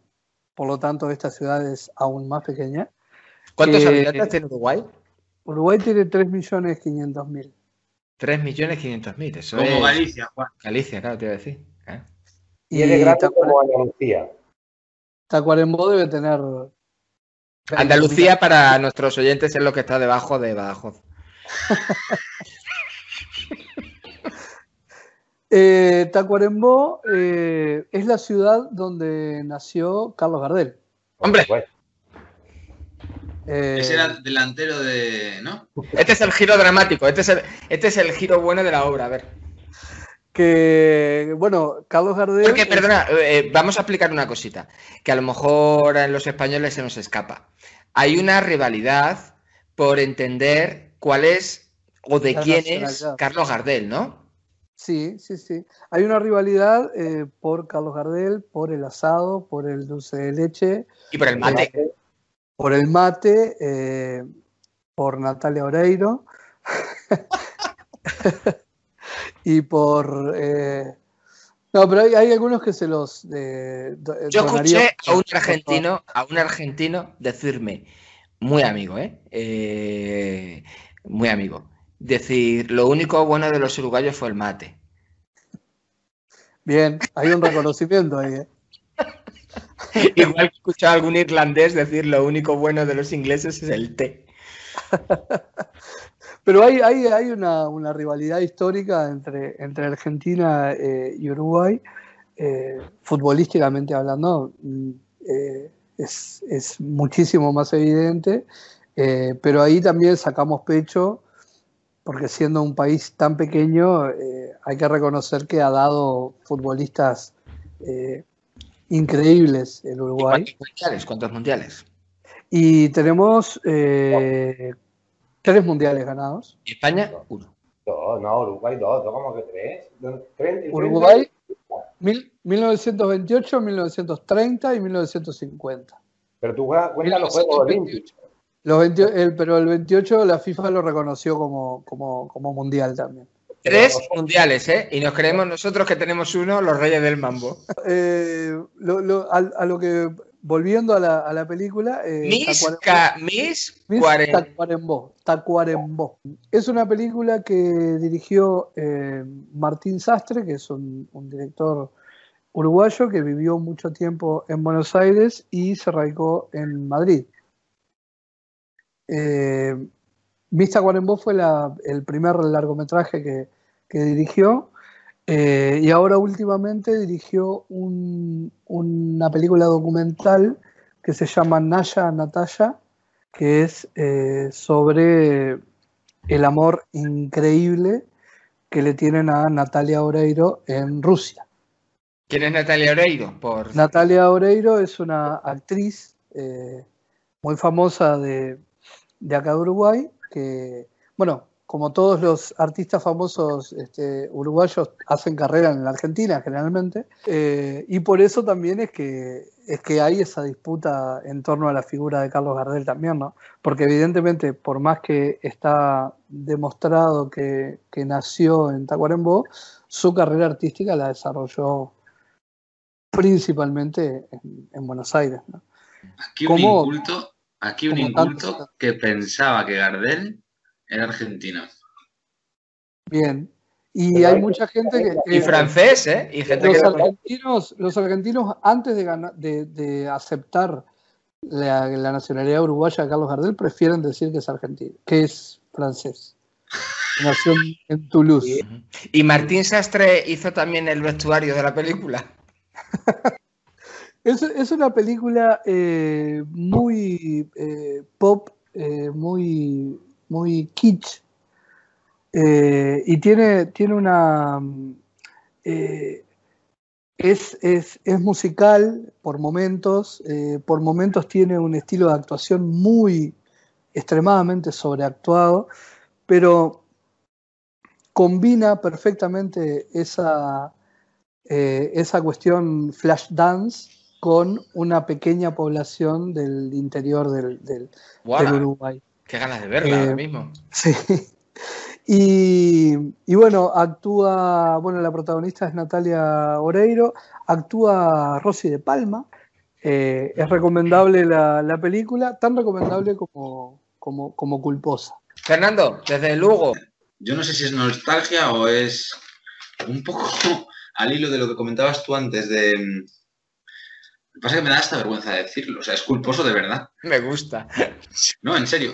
S3: por lo tanto esta ciudad es aún más pequeña.
S1: ¿Cuántos
S3: Eh,
S1: habitantes tiene Uruguay?
S3: Uruguay tiene 3.500.000.
S1: 3.500.000. Eso
S4: Como
S1: es
S4: Galicia, Juan.
S1: Galicia, claro, te iba a decir. ¿eh?
S2: Y es de grande como Andalucía.
S3: Tacuarembó debe tener...
S1: Andalucía, para nuestros oyentes, es lo que está debajo de Badajoz. <laughs>
S3: Eh, Tacuarembó eh, es la ciudad donde nació Carlos Gardel.
S1: Hombre.
S3: Eh,
S4: Ese era delantero de. ¿No?
S1: Este es el giro dramático, este es el, este es el giro bueno de la obra. A ver.
S3: Que, bueno, Carlos Gardel...
S1: Porque, perdona, eh, vamos a explicar una cosita, que a lo mejor a los españoles se nos escapa. Hay una rivalidad por entender cuál es o de quién es. Carlos Gardel, ¿no?
S3: Sí, sí, sí. Hay una rivalidad eh, por Carlos Gardel, por el asado, por el dulce de leche,
S1: Y por el mate.
S3: por el mate, eh, por Natalia Oreiro <laughs> y por... eh, no, pero hay, hay algunos que se los... eh, do-
S1: Yo escuché a un argentino, a un argentino decirme, muy amigo, ¿eh? Eh, muy amigo, decir, lo único bueno de los uruguayos fue el mate.
S3: Bien, hay un reconocimiento ahí. ¿eh? <laughs>
S1: Igual que escuché a algún irlandés decir, lo único bueno de los ingleses es el té. <laughs>
S3: Pero hay, hay, hay una, una rivalidad histórica entre, entre Argentina eh, y Uruguay, eh, futbolísticamente hablando, mm, eh, es, es muchísimo más evidente, pero ahí también sacamos pecho, porque siendo un país tan pequeño, hay que reconocer que ha dado futbolistas increíbles el
S1: ¿Y
S3: Uruguay.
S1: cuántos mundiales? ¿Cuántos mundiales?
S3: Y tenemos eh, tres mundiales ganados.
S1: ¿Y España? Uno.
S2: Dos, no, Uruguay dos, dos como que tres.
S3: Uruguay, mil- 1928, 1930 y 1950.
S2: Pero tú juegas- cuenta los Juegos
S3: 1928.
S2: Olímpicos.
S3: Los 20 el- pero el 28 la FIFA lo reconoció como, como, como mundial también.
S1: Tres mundiales, ¿eh? Y nos creemos nosotros que tenemos uno, los reyes del mambo. <laughs>
S3: Eh, lo- lo- a, a lo que volviendo a la, a la película. eh,
S1: Miss,
S3: Tacuarembó-. Es una película que dirigió eh, Martín Sastre, que es un, un director uruguayo que vivió mucho tiempo en Buenos Aires y se radicó en Madrid. Eh, Miss Tacuarembó fue la- el primer largometraje que, que dirigió eh, y ahora últimamente dirigió un- una película documental que se llama Naya Natalia, que es eh, sobre el amor increíble que le tienen a Natalia Oreiro en Rusia.
S1: ¿Quién es Natalia Oreiro? Por...
S3: Natalia Oreiro es una actriz eh, muy famosa de, de acá de Uruguay, que, bueno, como todos los artistas famosos este, uruguayos hacen carrera en la Argentina generalmente, eh, y por eso también es que, es que hay esa disputa en torno a la figura de Carlos Gardel también, ¿no? Porque evidentemente, por más que está demostrado que, que nació en Tacuarembó, su carrera artística la desarrolló principalmente en, en Buenos Aires. ¿no?
S4: Aquí un
S3: ¿Cómo-
S4: inculto, aquí un inculto que pensaba que Gardel era argentino.
S3: Bien. Y
S2: Pero
S3: hay mucha gente que...
S1: Y
S3: que-
S1: francés, ¿eh? Y gente
S3: los
S1: que...
S3: argentinos, los argentinos antes de, gana- de, de aceptar la, la nacionalidad uruguaya de Carlos Gardel prefieren decir que es argentino, que es francés. <laughs> Nació en, en Toulouse.
S1: Y Martín Sastre hizo también el vestuario de la película. <laughs>
S3: Es, es una película eh, muy eh, pop, eh, muy, muy kitsch. eh, y tiene, tiene una. eh, es, es- es musical por momentos, eh, por momentos tiene un estilo de actuación muy extremadamente sobreactuado, pero combina perfectamente esa, esa cuestión flash dance con una pequeña población del interior del, del-
S1: Guau,
S3: del Uruguay.
S1: Qué ganas de verla
S3: Eh,
S1: ahora mismo.
S3: Sí. <laughs> Y, y bueno, actúa, bueno, la protagonista es Natalia Oreiro, actúa Rosy de Palma. eh, es recomendable la, la película, tan recomendable como, como, como culposa.
S1: Fernando, desde Lugo.
S4: Yo no sé si es nostalgia o es un poco <laughs> al hilo de lo que comentabas tú antes de... mm, Lo que pasa es que me da hasta vergüenza decirlo, o sea, es culposo de verdad.
S1: Me gusta.
S4: No, en serio.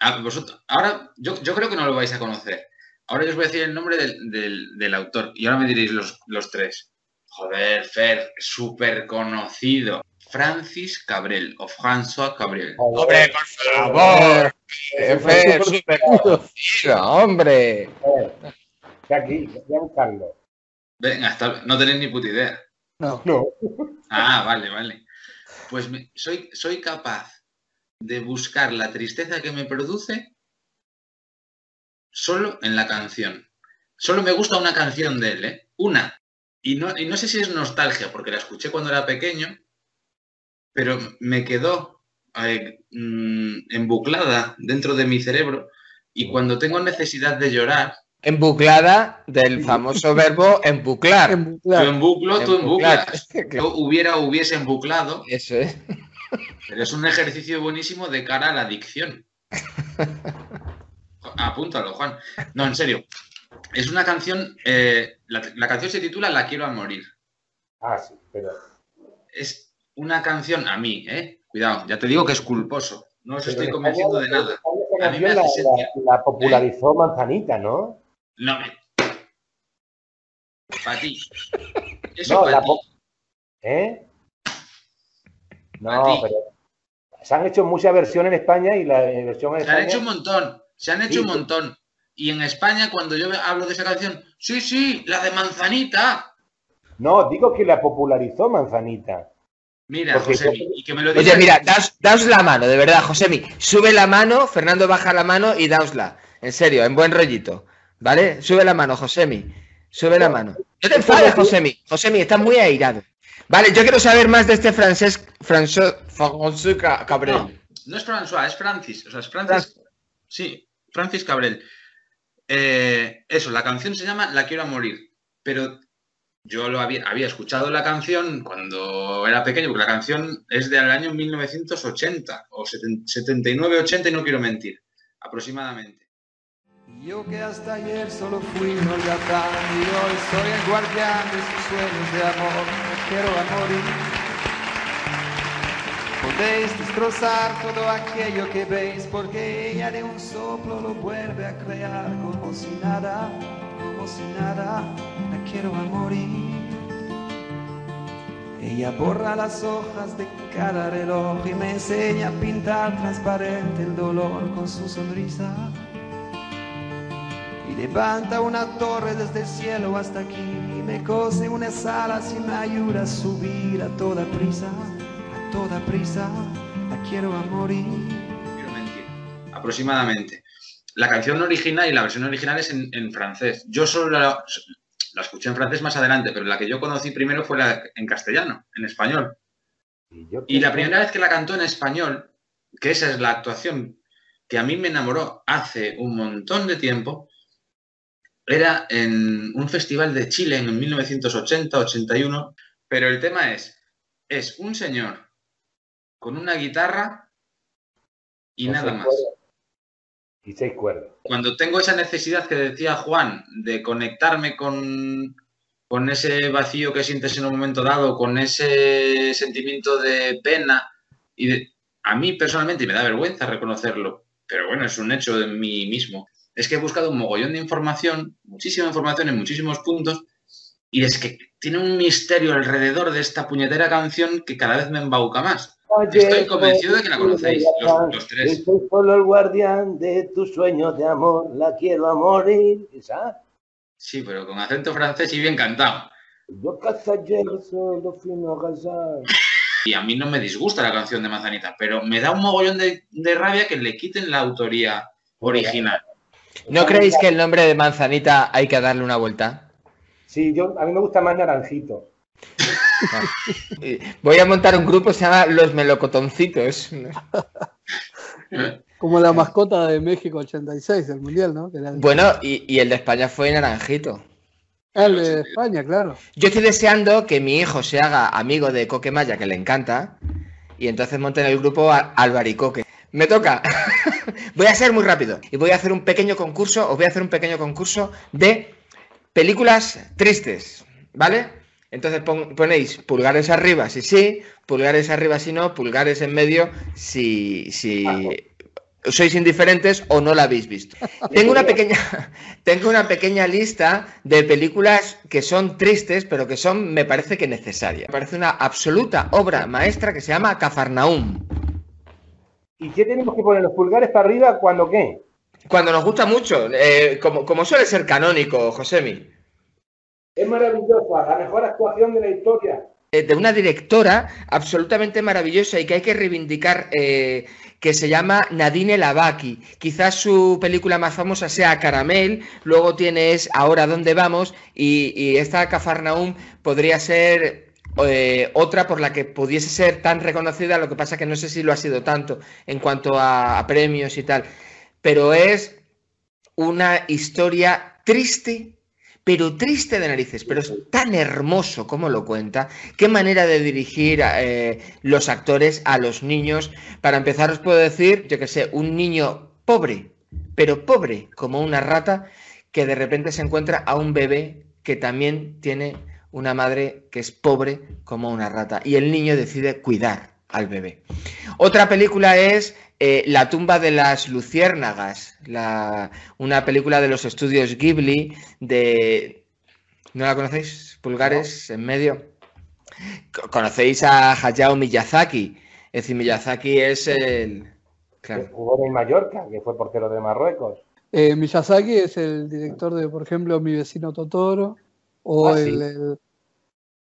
S4: A vosotros, ahora, yo, yo creo que no lo vais a conocer. Ahora yo os voy a decir el nombre del, del- del autor y ahora me diréis los, los tres. Joder, Fer, súper conocido. Francis Cabrel o François Cabrel.
S1: Hombre, por favor. Jefe, súper conocido, hombre.
S2: Está aquí, voy a buscarlo.
S4: Venga, hasta, no tenéis ni puta idea.
S3: No,
S2: No.
S4: Ah, vale, vale. Pues me- soy, soy capaz de buscar la tristeza que me produce solo en la canción. Solo me gusta una canción de él, ¿eh? Una. Y no, y no sé si es nostalgia, porque la escuché cuando era pequeño, pero me quedó eh, mm, embuclada dentro de mi cerebro. Y cuando tengo necesidad de llorar,
S1: Embuclada del famoso verbo embuclar.
S4: yo embuclo, tú
S1: Embuclar.
S4: embuclas. <laughs> Yo hubiera, hubiese embuclado,
S1: Eso es.
S4: Pero es un ejercicio buenísimo de cara a la adicción. <laughs> Apúntalo, Juan. No, en serio. Es una canción. eh, la, la canción se titula La quiero a morir.
S2: Ah, sí, pero.
S4: Es una canción a mí, ¿eh? Cuidado, ya te digo que es culposo. No os
S2: pero
S4: estoy
S2: en
S4: convenciendo de nada.
S2: Esa
S4: A mí me
S2: canción la,
S4: hace sentir-
S2: la- la popularizó Manzanita, ¿no?
S4: No me. Para ti. <laughs> Eso
S2: No,
S4: para
S2: la
S4: ti.
S2: ¿Eh? No, pero. Se han hecho muchas versiones en España y la versión en
S4: Se han hecho un montón. Se han hecho
S2: Sí.
S4: un montón. Y en España, cuando yo hablo de esa canción, sí, sí, la de Manzanita.
S2: No, digo que la popularizó Manzanita.
S4: Mira,
S2: Porque-
S4: José, y que me lo digas.
S1: Oye, mira, daos, daos la mano, de verdad, Josemi. Sube la mano, Fernando baja la mano y daosla. En serio, en buen rollito. ¿Vale? Sube la mano, Josemi. Sube la mano. No te enfades, Josemi. Josemi, estás muy airado. Vale, yo quiero saber más de este francés, François, François Ca- Cabrel.
S4: No, no es François, es Francis. O sea, es Francis. Sí, Francis Cabrel. Eh, eso, la canción se llama La quiero a morir. Pero yo lo había, había escuchado la canción cuando era pequeño, porque la canción es del año 1980 o 79-80 y no quiero mentir, aproximadamente.
S8: Yo que hasta ayer solo fui un holgazán y hoy soy el guardián de sus sueños de amor, me quiero a morir. Podéis destrozar todo aquello que veis porque ella de un soplo lo vuelve a crear como si nada, como si nada, la quiero a morir. Ella borra las hojas de cada reloj y me enseña a pintar transparente el dolor con su sonrisa. Y levanta una torre desde el cielo hasta aquí y me cose unas alas y me ayuda a subir a toda prisa toda prisa, la quiero a morir.
S4: Quiero mentir. Aproximadamente. La canción original y la versión original es en, francés. Yo solo la, la, escuché en francés más adelante, pero la que yo conocí primero fue la en castellano, en español. Y la primera vez que la cantó en español, que esa es la actuación que a mí me enamoró hace un montón de tiempo, era en un festival de Chile en 1980-81, pero el tema es, es un señor con una guitarra y nada más.
S2: Y seis cuerdas.
S4: Cuando tengo esa necesidad que decía Juan de conectarme con, con ese vacío que sientes en un momento dado, con ese sentimiento de pena, y a mí personalmente me da vergüenza reconocerlo, pero bueno, es un hecho de mí mismo. Es que he buscado un mogollón de información, muchísima información en muchísimos puntos, y es que tiene un misterio alrededor de esta puñetera canción que cada vez me embauca más. Estoy convencido de que la conocéis, los, tres.
S2: Soy solo el guardián de tus sueños de amor, la quiero a morir. ¿Esa?
S4: Sí, pero con acento francés y bien cantado.
S2: Yo solo a
S4: Y a mí no me disgusta la canción de Manzanita, pero me da un mogollón de, de rabia que le quiten la autoría original.
S1: ¿No creéis que el nombre de Manzanita hay que darle una vuelta?
S2: Sí, yo, a mí me gusta más Naranjito.
S1: Voy a montar un grupo, se llama Los Melocotoncitos. <laughs>
S3: Como la mascota de México 86 del Mundial, ¿no?
S1: Bueno, y, el de España fue Naranjito.
S3: El de España, claro.
S1: Yo estoy deseando que mi hijo se haga amigo de Coquemaya, que le encanta, y entonces monten el grupo Albaricoque. Me toca. <laughs> voy a ser muy rápido. Y voy a hacer un pequeño concurso, os voy a hacer un pequeño concurso de películas tristes, ¿vale? Entonces ponéis pulgares arriba si sí, pulgares arriba si no, pulgares en medio si, si sois indiferentes o no la habéis visto. Tengo una <laughs> pequeña, <laughs> tengo una pequeña lista de películas que son tristes, pero que son, me parece que necesarias. Me parece una absoluta obra maestra que se llama Cafarnaum.
S2: ¿Y qué tenemos que poner los pulgares para arriba cuando qué?
S1: Cuando nos gusta mucho, eh, como, como suele ser canónico, Josemi.
S2: Es maravillosa, la mejor actuación de la historia.
S1: Eh, de una directora absolutamente maravillosa y que hay que reivindicar, eh, que se llama Nadine Lavaki. Quizás su película más famosa sea Caramel, luego tienes Ahora dónde vamos y, esta Cafarnaum podría ser eh, otra por la que pudiese ser tan reconocida, lo que pasa que no sé si lo ha sido tanto en cuanto a premios y tal, pero es una historia triste pero triste de narices, pero es tan hermoso como lo cuenta, qué manera de dirigir eh, los actores a los niños. Para empezar os puedo decir, yo que sé, un niño pobre, pero pobre como una rata, que de repente se encuentra a un bebé que también tiene una madre que es pobre como una rata y el niño decide cuidar al bebé. Otra película es eh, la tumba de las luciérnagas, una película de los estudios Ghibli de... ¿No la conocéis? Pulgares en medio. ¿Conocéis a Hayao Miyazaki? Es decir, Miyazaki es el...
S2: Claro. Jugó en Mallorca, que fue portero de Marruecos.
S3: Eh, Miyazaki es el director de, por ejemplo, Mi vecino Totoro o ah, el,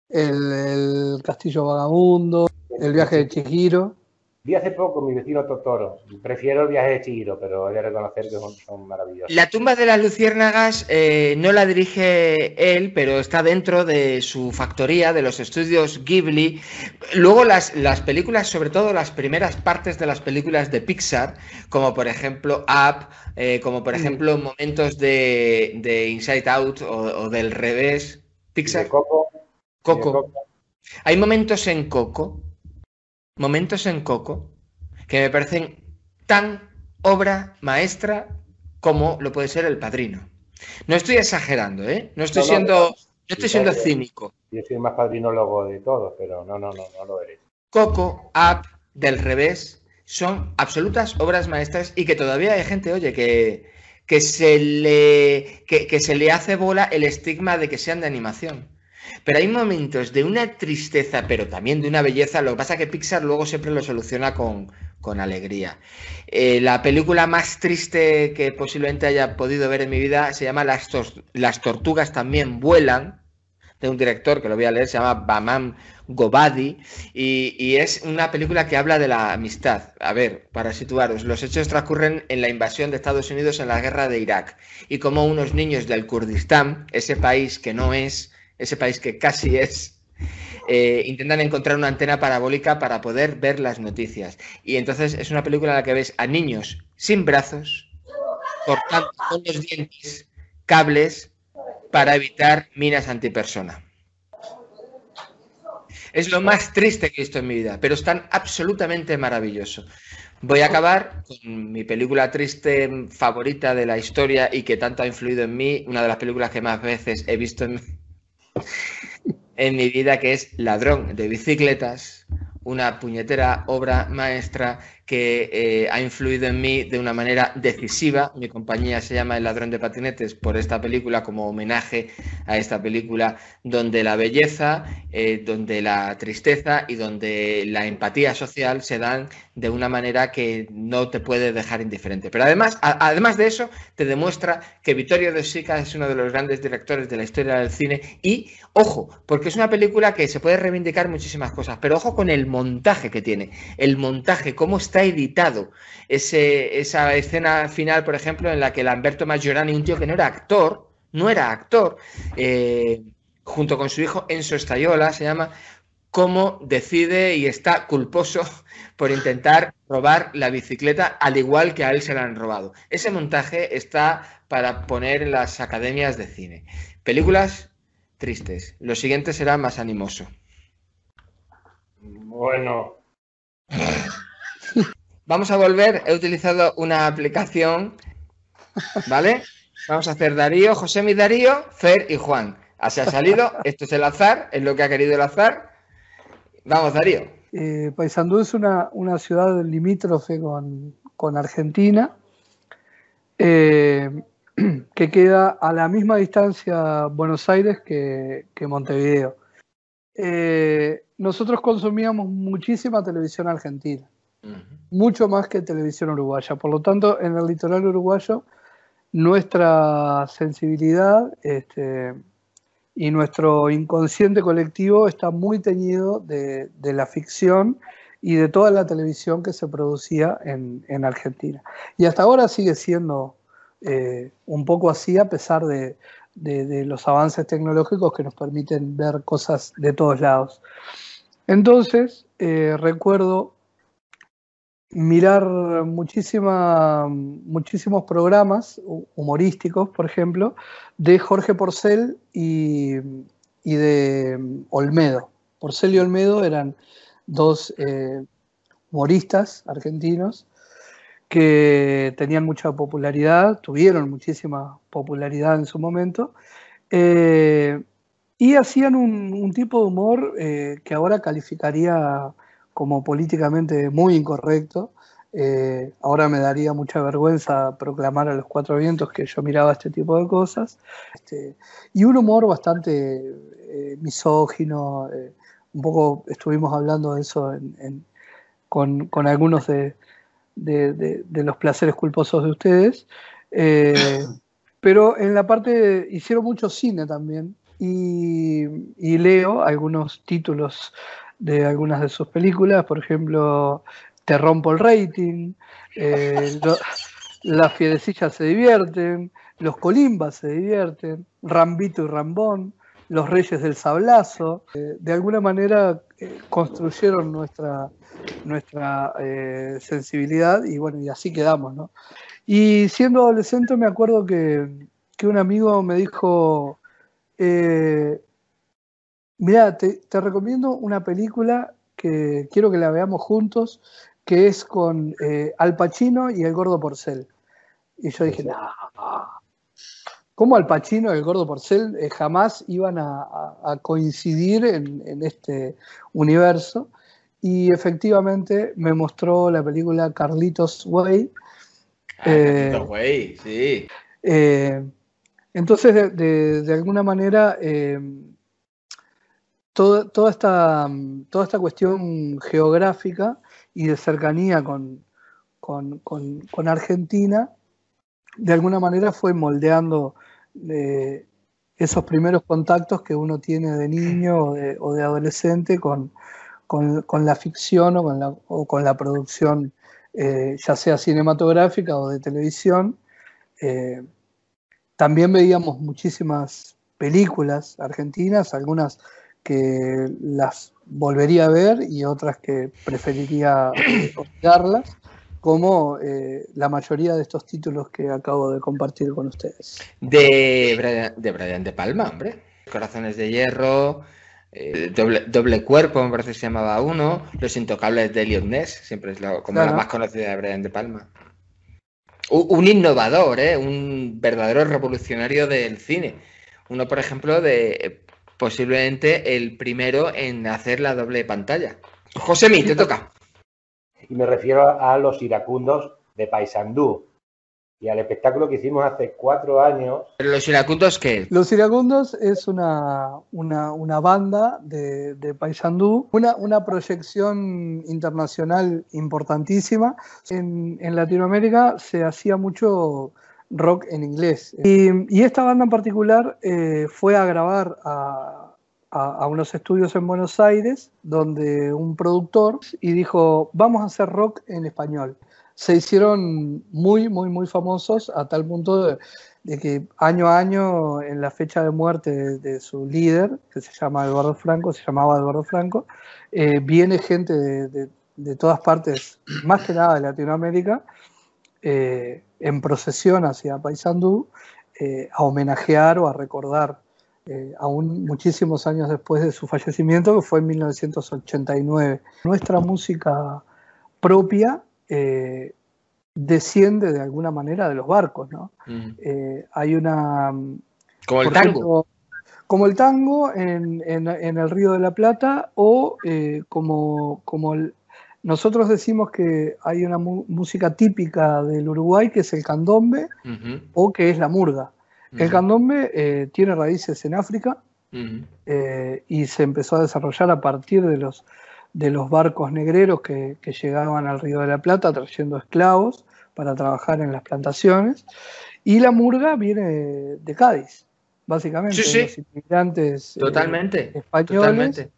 S3: el, Castillo Vagabundo, El viaje de Chihiro.
S2: Vi hace poco mi vecino Totoro. Prefiero el viaje de Chihiro, pero he de reconocer que son, maravillosos.
S1: La tumba de las luciérnagas eh, no la dirige él, pero está dentro de su factoría, de los estudios Ghibli. Luego las, las películas, sobre todo las primeras partes de las películas de Pixar, como por ejemplo Up, eh, como por ejemplo momentos de, Inside Out o del revés, Pixar.
S2: De Coco.
S1: Coco.
S2: de Coco.
S1: Hay momentos en Coco, momentos en Coco, que me parecen tan obra maestra como lo puede ser El Padrino. No estoy exagerando, ¿eh? No estoy
S2: No, no,
S1: siendo,
S2: no.
S1: estoy siendo cínico.
S2: Yo soy el más padrinólogo de todos, pero no, no, no, no lo eres.
S1: Coco, Up, Del Revés, son absolutas obras maestras y que todavía hay gente, oye, que, que, se, le, que, que se le hace bola el estigma de que sean de animación. Pero hay momentos de una tristeza, pero también de una belleza. Lo que pasa es que Pixar luego siempre lo soluciona con, con alegría. Eh, la película más triste que posiblemente haya podido ver en mi vida se llama Las, Las tortugas también vuelan, de un director que lo voy a leer, se llama Bamam Gobadi, y, y es una película que habla de la amistad. A ver, para situaros, los hechos transcurren en la invasión de Estados Unidos en la guerra de Irak, y como unos niños del Kurdistán, ese país que no es, ese país que casi es, eh, intentan encontrar una antena parabólica para poder ver las noticias. Y entonces es una película en la que ves a niños sin brazos, cortando con los dientes cables para evitar minas antipersona. Es lo más triste que he visto en mi vida, pero es tan absolutamente maravilloso. Voy a acabar con mi película triste favorita de la historia y que tanto ha influido en mí, una de las películas que más veces he visto en, en mi vida, que es Ladrón de bicicletas, una puñetera obra maestra que eh, ha influido en mí de una manera decisiva. Mi compañía se llama El ladrón de patinetes por esta película, como homenaje a esta película, donde la belleza, eh, donde la tristeza y donde la empatía social se dan de una manera que no te puede dejar indiferente. Pero además, además de eso, te demuestra que Vittorio De Sica es uno de los grandes directores de la historia del cine y, ojo, porque es una película que se puede reivindicar muchísimas cosas, pero ojo con el montaje que tiene, el montaje, cómo está editado, ese, esa escena final, por ejemplo, en la que Lamberto Maggiorani, un tío que no era actor, no era actor, eh, junto con su hijo Enzo Staiola, se llama, cómo decide y está culposo <laughs> por intentar robar la bicicleta al igual que a él se la han robado. Ese montaje está para poner en las academias de cine. Películas tristes. Lo siguiente será más animoso.
S2: Bueno,
S1: Vamos a volver. He utilizado una aplicación. ¿Vale? Vamos a hacer Darío, José mi Darío, Fer y Juan. Así ha salido. Esto es el azar, es lo que ha querido el azar. Vamos, Darío.
S3: Eh, Paysandú es una, ciudad limítrofe con, Argentina, eh, <clears throat> que queda a la misma distancia Buenos Aires que, que Montevideo. Eh, nosotros consumíamos muchísima televisión argentina, mucho más que televisión uruguaya. Por lo tanto, en el litoral uruguayo, nuestra sensibilidad este, y nuestro inconsciente colectivo está muy teñido de, la ficción y de toda la televisión que se producía en, en Argentina. Y hasta ahora sigue siendo eh, un poco así a pesar de, los avances tecnológicos que nos permiten ver cosas de todos lados. Entonces, eh, recuerdo mirar muchísima, muchísimos programas humorísticos, por ejemplo, de Jorge Porcel y, y de Olmedo. Porcel y Olmedo eran dos eh, humoristas argentinos que tenían mucha popularidad, tuvieron muchísima popularidad en su momento, eh, y hacían un, un, tipo de humor eh, que ahora calificaría como políticamente muy incorrecto. Eh, ahora me daría mucha vergüenza proclamar a los cuatro vientos que yo miraba este tipo de cosas. Este, y un humor bastante eh, misógino, eh, un poco estuvimos hablando de eso en, en, con, con, algunos de, de, de, de, los placeres culposos de ustedes. <coughs> Pero en la parte, hicieron mucho cine también. Y, y leo algunos títulos de algunas de sus películas, por ejemplo, Te rompo el rating, eh, <laughs> lo, Las fiedecillas se divierten, Los colimbas se divierten, Rambito y Rambón, Los Reyes del Sablazo. Eh, de alguna manera eh, construyeron nuestra, nuestra sensibilidad y bueno, y así quedamos, ¿no? Y siendo adolescente me acuerdo que, que un amigo me dijo, eh, Mira, te, te recomiendo una película que quiero que la veamos juntos, que es con eh, Al Pacino y el gordo Porcel. Y yo dije, no, ¿cómo Al Pacino y el gordo Porcel eh, jamás iban a, a- a coincidir en, en este universo? Y efectivamente me mostró la película Carlitos Way.
S1: Ah,
S3: Eh,
S1: Carlitos Güey, sí.
S3: Eh, entonces, de, de- de alguna manera, eh, toda, esta, toda esta cuestión geográfica y de cercanía con, con- con- Argentina, de alguna manera fue moldeando eh, esos primeros contactos que uno tiene de niño o de, o de adolescente con, con- con la ficción o con la, o con la producción, eh, ya sea cinematográfica o de televisión. Eh, también veíamos muchísimas películas argentinas, algunas que las volvería a ver y otras que preferiría olvidarlas, como eh, la mayoría de estos títulos que acabo de compartir con ustedes.
S1: De Brian de, Brian De Palma, hombre. Corazones de Hierro, eh, doble, doble Cuerpo, me parece que se llamaba uno. Los Intocables de Elliot Ness, siempre es la, como la más conocida de Brian De Palma. Un innovador, ¿eh? un verdadero revolucionario del cine. Uno, por ejemplo, de posiblemente el primero en hacer la doble pantalla. Josemi, te toca.
S2: Y me refiero a los iracundos de Paysandú y al espectáculo que hicimos hace cuatro años.
S1: Pero los iracundos, ¿qué?
S3: Los Iracundos es una, una, una banda de, de Paysandú, una, una proyección internacional importantísima. En, en Latinoamérica se hacía mucho rock en inglés. Y, esta banda en particular eh, fue a grabar a, a- unos estudios en Buenos Aires, donde un productor y dijo, vamos a hacer rock en español. Se hicieron muy, muy, muy famosos a tal punto de, que año a año, en la fecha de muerte de, su líder, que se llama Eduardo Franco, se llamaba Eduardo Franco, eh, viene gente de, de- de todas partes, más que nada de Latinoamérica, eh, en procesión hacia Paysandú, eh, a homenajear o a recordar, eh, aún muchísimos años después de su fallecimiento, que fue en 1989. Nuestra música propia eh, desciende de alguna manera de los barcos, ¿no?
S1: Mm.
S3: Hay una...
S1: Como el tango.
S3: ejemplo, como el tango en, en- en el Río de la Plata o como, como el- nosotros decimos que hay una música típica del Uruguay que es el candombe o que es la murga. El candombe eh, tiene raíces en África eh, y se empezó a desarrollar a partir de los, de los barcos negreros que, que llegaban al Río de la Plata trayendo esclavos para trabajar en las plantaciones. Y la murga viene de Cádiz, básicamente,
S1: Sí, sí.
S3: los inmigrantes eh,
S1: Totalmente.
S3: españoles.
S1: Totalmente.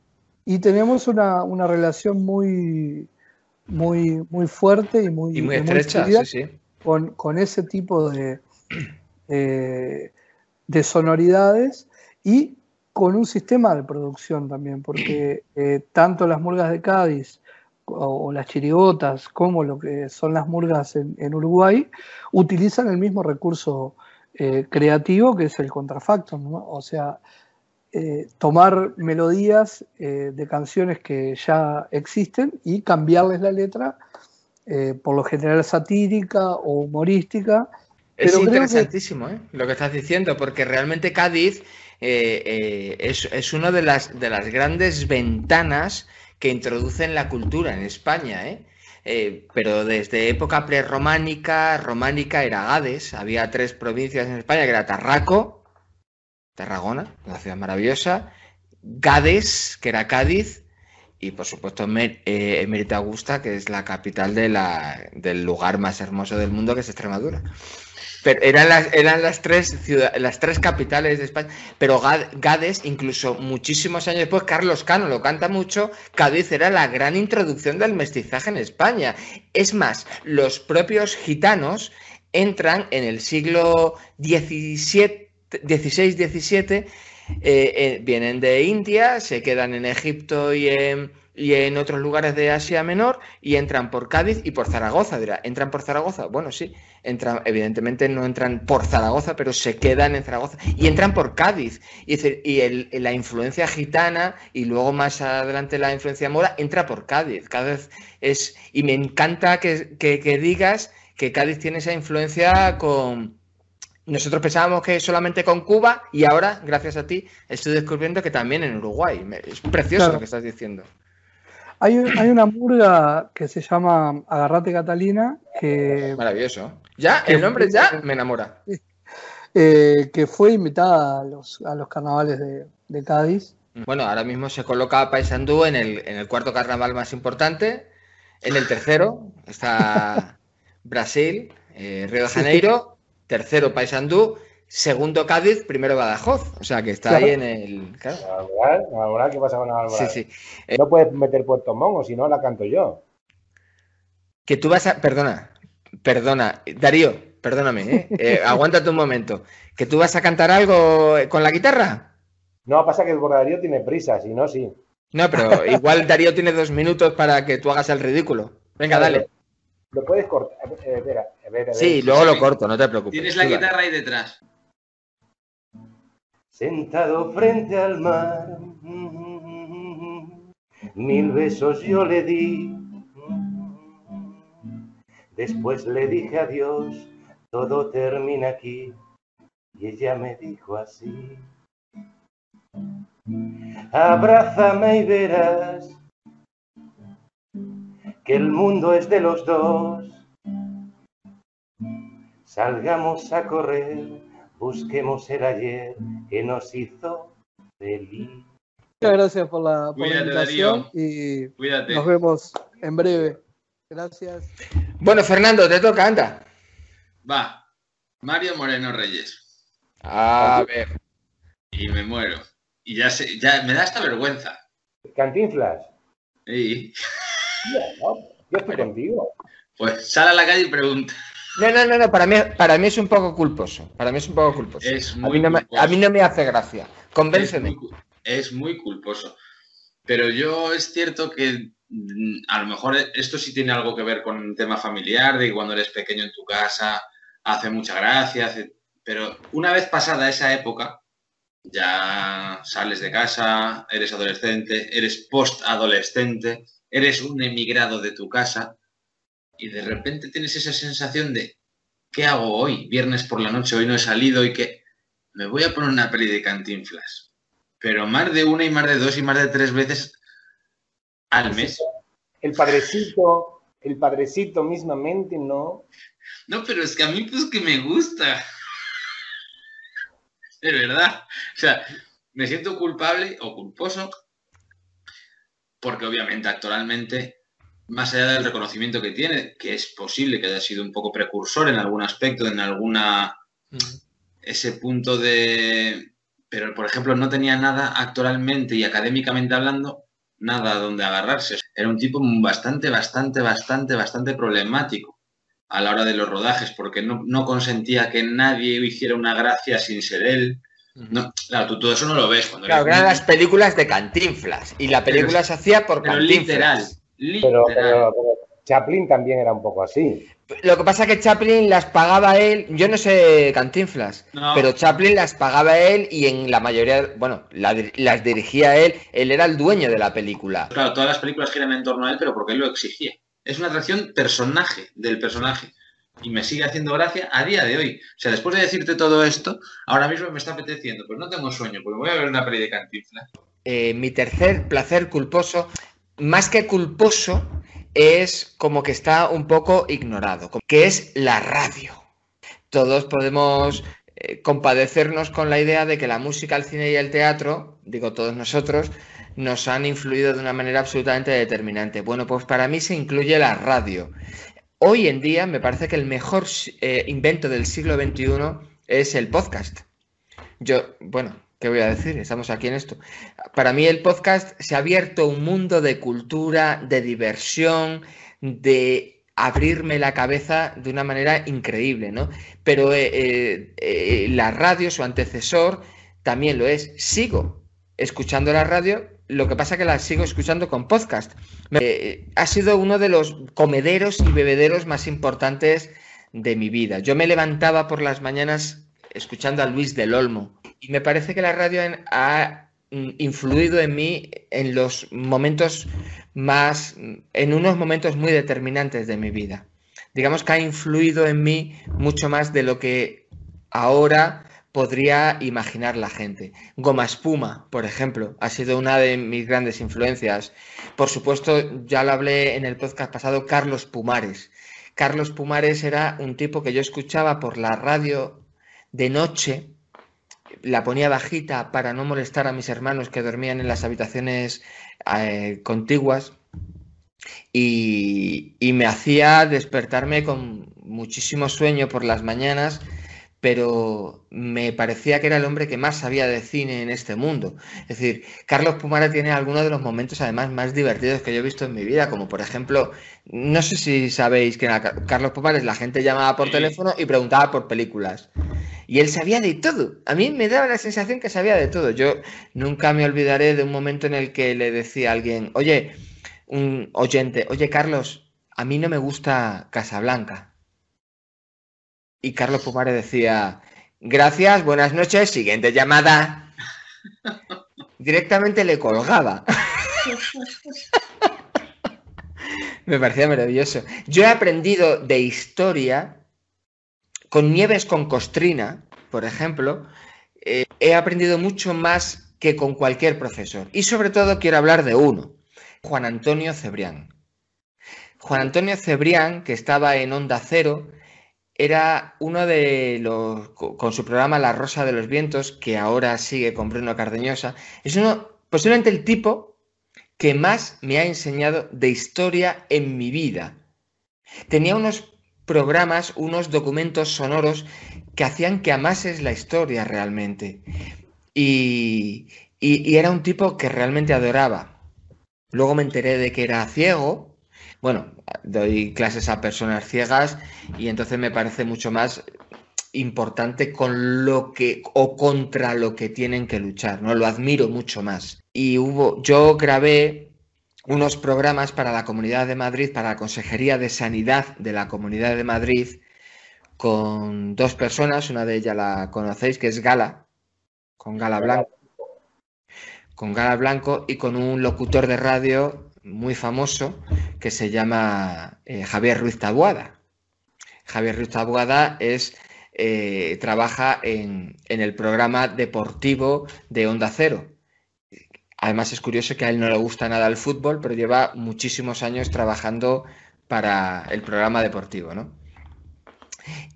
S3: Y tenemos una, una relación muy, muy, muy fuerte y muy,
S1: Y muy
S3: y
S1: estrecha,
S3: fluida
S1: sí, sí.
S3: con, con ese tipo de, eh, de sonoridades y con un sistema de producción también, porque eh, tanto las murgas de Cádiz o, o las chirigotas como lo que son las murgas en, en Uruguay utilizan el mismo recurso eh, creativo que es el contrafacto, ¿no? O sea, eh, tomar melodías eh, de canciones que ya existen y cambiarles la letra, eh, por lo general satírica o humorística.
S1: Es
S3: Pero
S1: interesantísimo lo que estás diciendo, porque realmente Cádiz es, es una de las, de las grandes ventanas que introducen la cultura en España. ¿eh? Eh, pero desde época prerrománica, románica era Gades, había tres provincias en España, que era Tarraco, Tarragona, una ciudad maravillosa, Gades, que era Cádiz, y por supuesto eh, Emérita Augusta, que es la capital del lugar más hermoso del mundo, que es Extremadura. Pero eran las, eran las tres ciudad- las tres capitales de España. Pero Ga- Gades, incluso muchísimos años después, Carlos Cano lo canta mucho. Cádiz era la gran introducción del mestizaje en España. Es más, los propios gitanos entran en el siglo XVII, XVI-XVII, eh, eh, vienen de India, se quedan en Egipto y en, y en otros lugares de Asia Menor y entran por Cádiz y por Zaragoza. Dirá, ¿entran por Zaragoza? Bueno, sí, entran, evidentemente no entran por Zaragoza, pero se quedan en Zaragoza y entran por Cádiz. Y, y la influencia gitana y luego más adelante la influencia mora entra por Cádiz. Cádiz es, y me encanta que- que digas que Cádiz tiene esa influencia con... Nosotros pensábamos que solamente con Cuba y ahora, gracias a ti, estoy descubriendo que también en Uruguay. Es precioso
S3: Claro.
S1: lo que estás diciendo.
S3: Hay, un- hay una murga que se llama Agarrate Catalina, que,
S1: Maravilloso. Ya,
S3: Que
S1: el nombre ya me enamora.
S3: eh, que fue invitada a los, a los carnavales de, de Cádiz.
S1: Bueno, ahora mismo se coloca a Paysandú en el, en el cuarto carnaval más importante. En el tercero está <laughs> Brasil, eh, Río de Janeiro. Tercero Paysandú. Segundo Cádiz, primero Badajoz. O sea que está
S3: Claro.
S1: ahí en el. claro.
S2: Alboral, Alboral, ¿qué pasa con
S1: Sí,
S2: Alboral?
S1: sí.
S2: No puedes meter Puerto Montt, o si no la canto yo.
S1: Que tú vas a. Perdona, perdona. Darío, perdóname, ¿eh? Eh, <laughs> aguántate un momento. ¿Que tú vas a cantar algo con la guitarra?
S2: No, pasa que el bordarío tiene prisa, si no, sí.
S1: No, pero igual Darío tiene dos minutos para que tú hagas el ridículo. Venga, dale.
S2: Lo puedes cortar. Eh, espera, a ver, a ver.
S1: Sí, luego lo corto, no te preocupes.
S4: Tienes la guitarra ahí detrás.
S2: Sentado frente al mar, mil besos yo le di. Después le dije adiós, todo termina aquí. Y ella me dijo así. Abrázame y verás que el mundo es de los dos. Salgamos a correr, busquemos el ayer que nos hizo feliz.
S3: Muchas gracias por la, por la invitación
S4: Darío.
S3: y
S4: Cuídate.
S3: nos vemos en breve. Gracias.
S1: Bueno, Fernando, te toca, anda.
S4: Va. Mario Moreno Reyes.
S1: A ver.
S4: Y me muero. Y ya sé, ya me da esta vergüenza.
S2: Cantinflas,
S4: Y,
S2: ¿no? yo estoy contigo.
S4: pues sal a la calle y pregunta.
S1: No, no, no, no, para mí, para mí es un poco culposo. Para mí es un poco culposo.
S4: Es
S1: a,
S4: muy
S1: mí no me,
S4: culposo.
S1: a mí no me hace gracia. Convénceme.
S4: Es muy, cu- es muy culposo. Pero yo es cierto que mm, a lo mejor esto sí tiene algo que ver con un tema familiar, de que cuando eres pequeño en tu casa hace mucha gracia, hace- pero una vez pasada esa época, ya sales de casa, eres adolescente, eres post-adolescente, eres un emigrado de tu casa y de repente tienes esa sensación de ¿qué hago hoy? Viernes por la noche, hoy no he salido y que me voy a poner una peli de cantinflas. Pero más de una y más de dos y más de tres veces al mes.
S2: El padrecito, el padrecito mismamente, ¿no?
S4: No, pero es que a mí pues que me gusta. De verdad. O sea, me siento culpable o culposo porque obviamente actualmente, más allá del reconocimiento que tiene, que es posible que haya sido un poco precursor en algún aspecto, en alguna ese punto de... Pero, por ejemplo, no tenía nada actoralmente y académicamente hablando, nada donde agarrarse. Era un tipo bastante, bastante, bastante, bastante problemático a la hora de los rodajes, porque no, no consentía que nadie hiciera una gracia sin ser él. No, claro, tú todo eso no lo ves cuando
S1: Claro,
S4: eres
S1: eran las películas de Cantinflas. Y la película se hacía por
S4: pero
S1: Cantinflas.
S4: literal,
S2: Pero,
S4: literal.
S2: pero, pero Chaplin también era un poco así.
S1: Lo que pasa es que Chaplin las pagaba él, yo no sé Cantinflas,
S4: No.
S1: pero Chaplin las pagaba él y en la mayoría, bueno, la las dirigía él, él era el dueño de la película.
S4: Claro, todas las películas giran en torno a él, pero porque él lo exigía. Es una atracción personaje del personaje. Y me sigue haciendo gracia a día de hoy. O sea, después de decirte todo esto, ahora mismo me está apeteciendo. Pues no tengo sueño, pues voy a ver una peli de Cantinflas.
S1: Eh, mi tercer placer culposo, más que culposo, es como que está un poco ignorado, que es la radio. Todos podemos eh, compadecernos con la idea de que la música, el cine y el teatro, digo todos nosotros, nos han influido de una manera absolutamente determinante. Bueno, pues para mí se incluye la radio. Hoy en día me parece que el mejor eh, invento del siglo XXI es el podcast. Yo, bueno, ¿qué voy a decir? Estamos aquí en esto. Para mí el podcast se ha abierto un mundo de cultura, de diversión, de abrirme la cabeza de una manera increíble, ¿no? Pero eh, eh, eh, la radio, su antecesor, también lo es. Sigo escuchando la radio, Lo que pasa que la sigo escuchando con podcast. Ha sido uno de los comederos y bebederos más importantes de mi vida. Yo me levantaba por las mañanas escuchando a Luis del Olmo y me parece que la radio ha mm, influido en mí en los momentos más, en unos momentos muy determinantes de mi vida. Digamos que ha influido en mí mucho más de lo que ahora podría imaginar la gente. Goma Espuma, por ejemplo, ha sido una de mis grandes influencias. Por supuesto, ya lo hablé en el podcast pasado, Carlos Pumares. Carlos Pumares era un tipo que yo escuchaba por la radio de noche, la ponía bajita para no molestar a mis hermanos que dormían en las habitaciones eh, contiguas y, y me hacía despertarme con muchísimo sueño por las mañanas, pero me parecía que era el hombre que más sabía de cine en este mundo. Es decir, Carlos Pumara tiene algunos de los momentos además más divertidos que yo he visto en mi vida, como por ejemplo, no sé si sabéis que Carlos Pumares, la gente llamaba por teléfono y preguntaba por películas. Y él sabía de todo. A mí me daba la sensación que sabía de todo. Yo nunca me olvidaré de un momento en el que le decía a alguien, oye, un oyente, oye Carlos, a mí no me gusta Casablanca. Y Carlos Pumares decía, gracias, buenas noches, siguiente llamada. <laughs> Directamente le colgaba. Me parecía maravilloso. Yo he aprendido de historia con Nieves con Costrina, por ejemplo. eh, he aprendido mucho más que con cualquier profesor. Y sobre todo quiero hablar de uno, Juan Antonio Cebrián. Juan Antonio Cebrián, que estaba en Onda Cero, era uno de los, co- con su programa La Rosa de los Vientos, que ahora sigue con Bruno Cardeñosa, es uno, posiblemente el tipo que más me ha enseñado de historia en mi vida. Tenía unos programas, unos documentos sonoros que hacían que amases la historia realmente. Y, y- y era un tipo que realmente adoraba. Luego me enteré de que era ciego. Bueno, doy clases a personas ciegas y entonces me parece mucho más importante con lo que o contra lo que tienen que luchar, ¿no? Lo admiro mucho más. Y hubo, yo grabé unos programas para la Comunidad de Madrid, para la Consejería de Sanidad de la Comunidad de Madrid, con dos personas, una de ellas la conocéis, que es Gala, con Gala Blanco, con Gala Blanco y con un locutor de radio muy famoso que se llama eh, Javier Ruiz Taboada. Javier Ruiz Taboada es, eh, trabaja en, en el programa deportivo de Onda Cero. Además es curioso que a él no le gusta nada el fútbol, pero lleva muchísimos años trabajando para el programa deportivo, ¿no?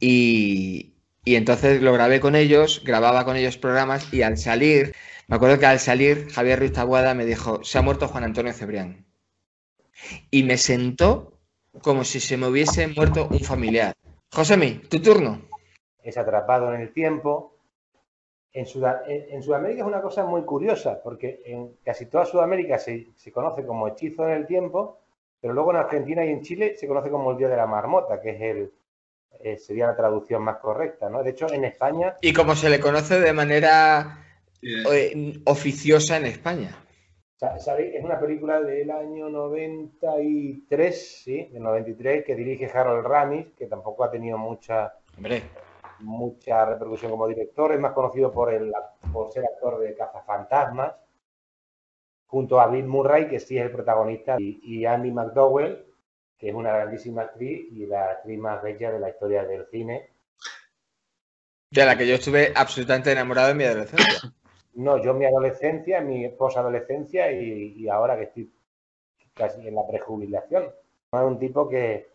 S1: Y, y entonces lo grabé con ellos, grababa con ellos programas y al salir, me acuerdo que al salir Javier Ruiz Taboada me dijo, se ha muerto Juan Antonio Cebrián. Y me sentó como si se me hubiese muerto un familiar. Josemi, tu turno.
S2: es atrapado en el tiempo. En, Suda- en- en Sudamérica es una cosa muy curiosa, porque en casi toda Sudamérica se, se conoce como hechizo en el tiempo, pero luego en Argentina y en Chile se conoce como el Día de la Marmota, que es el, eh, sería la traducción más correcta, ¿no? De hecho, en España,
S1: Y como se le conoce de manera
S4: Eh,
S1: eh, oficiosa en España.
S2: Es una película del año 93, ¿sí? Del 93, que dirige Harold Ramis, que tampoco ha tenido mucha,
S1: Hombre,
S2: mucha repercusión como director, es más conocido por, el, por ser actor de Cazafantasmas, junto a Bill Murray, que sí es el protagonista, y, y Andy McDowell, que es una grandísima actriz y la actriz más bella de la historia del cine.
S1: de la que yo estuve absolutamente enamorado en mi adolescencia. <coughs>
S2: No, yo en mi adolescencia, en mi posadolescencia y, y ahora que estoy casi en la prejubilación. Es un tipo que,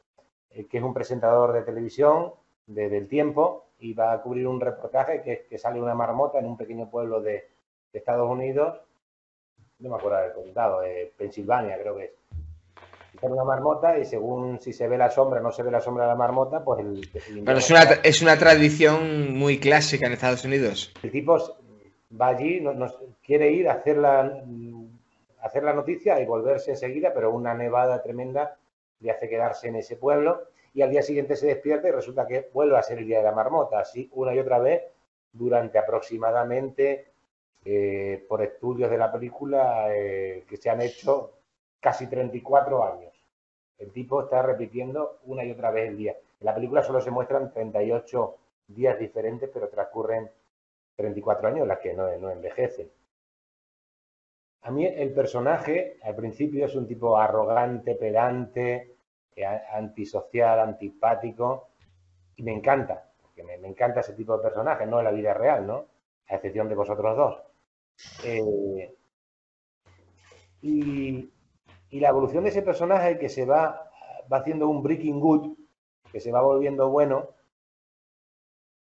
S2: eh, que es un presentador de televisión de- del tiempo y va a cubrir un reportaje que, que sale una marmota en un pequeño pueblo de, de Estados Unidos, no me acuerdo del condado, eh, Pensilvania creo que es. Sale una marmota y según si se ve la sombra o no se ve la sombra de la marmota, pues el, el
S1: Bueno, es una, es una tradición muy clásica en Estados Unidos.
S2: El tipo va allí, no- nos, quiere ir a hacer la, a hacer la noticia y volverse enseguida, pero una nevada tremenda le hace quedarse en ese pueblo y al día siguiente se despierta y resulta que vuelve a ser el día de la marmota, así una y otra vez durante aproximadamente eh, por estudios de la película eh, que se han hecho casi 34 años. El tipo está repitiendo una y otra vez el día. En la película solo se muestran 38 días diferentes, pero transcurren 34 años, las que no, envejecen. A mí el personaje al principio es un tipo arrogante, pedante, eh, antisocial, antipático, y me encanta, porque me, encanta ese tipo de personaje, no en la vida real, ¿no? A excepción de vosotros dos. Eh, y, y la evolución de ese personaje que se va, va haciendo un breaking good, que se va volviendo bueno,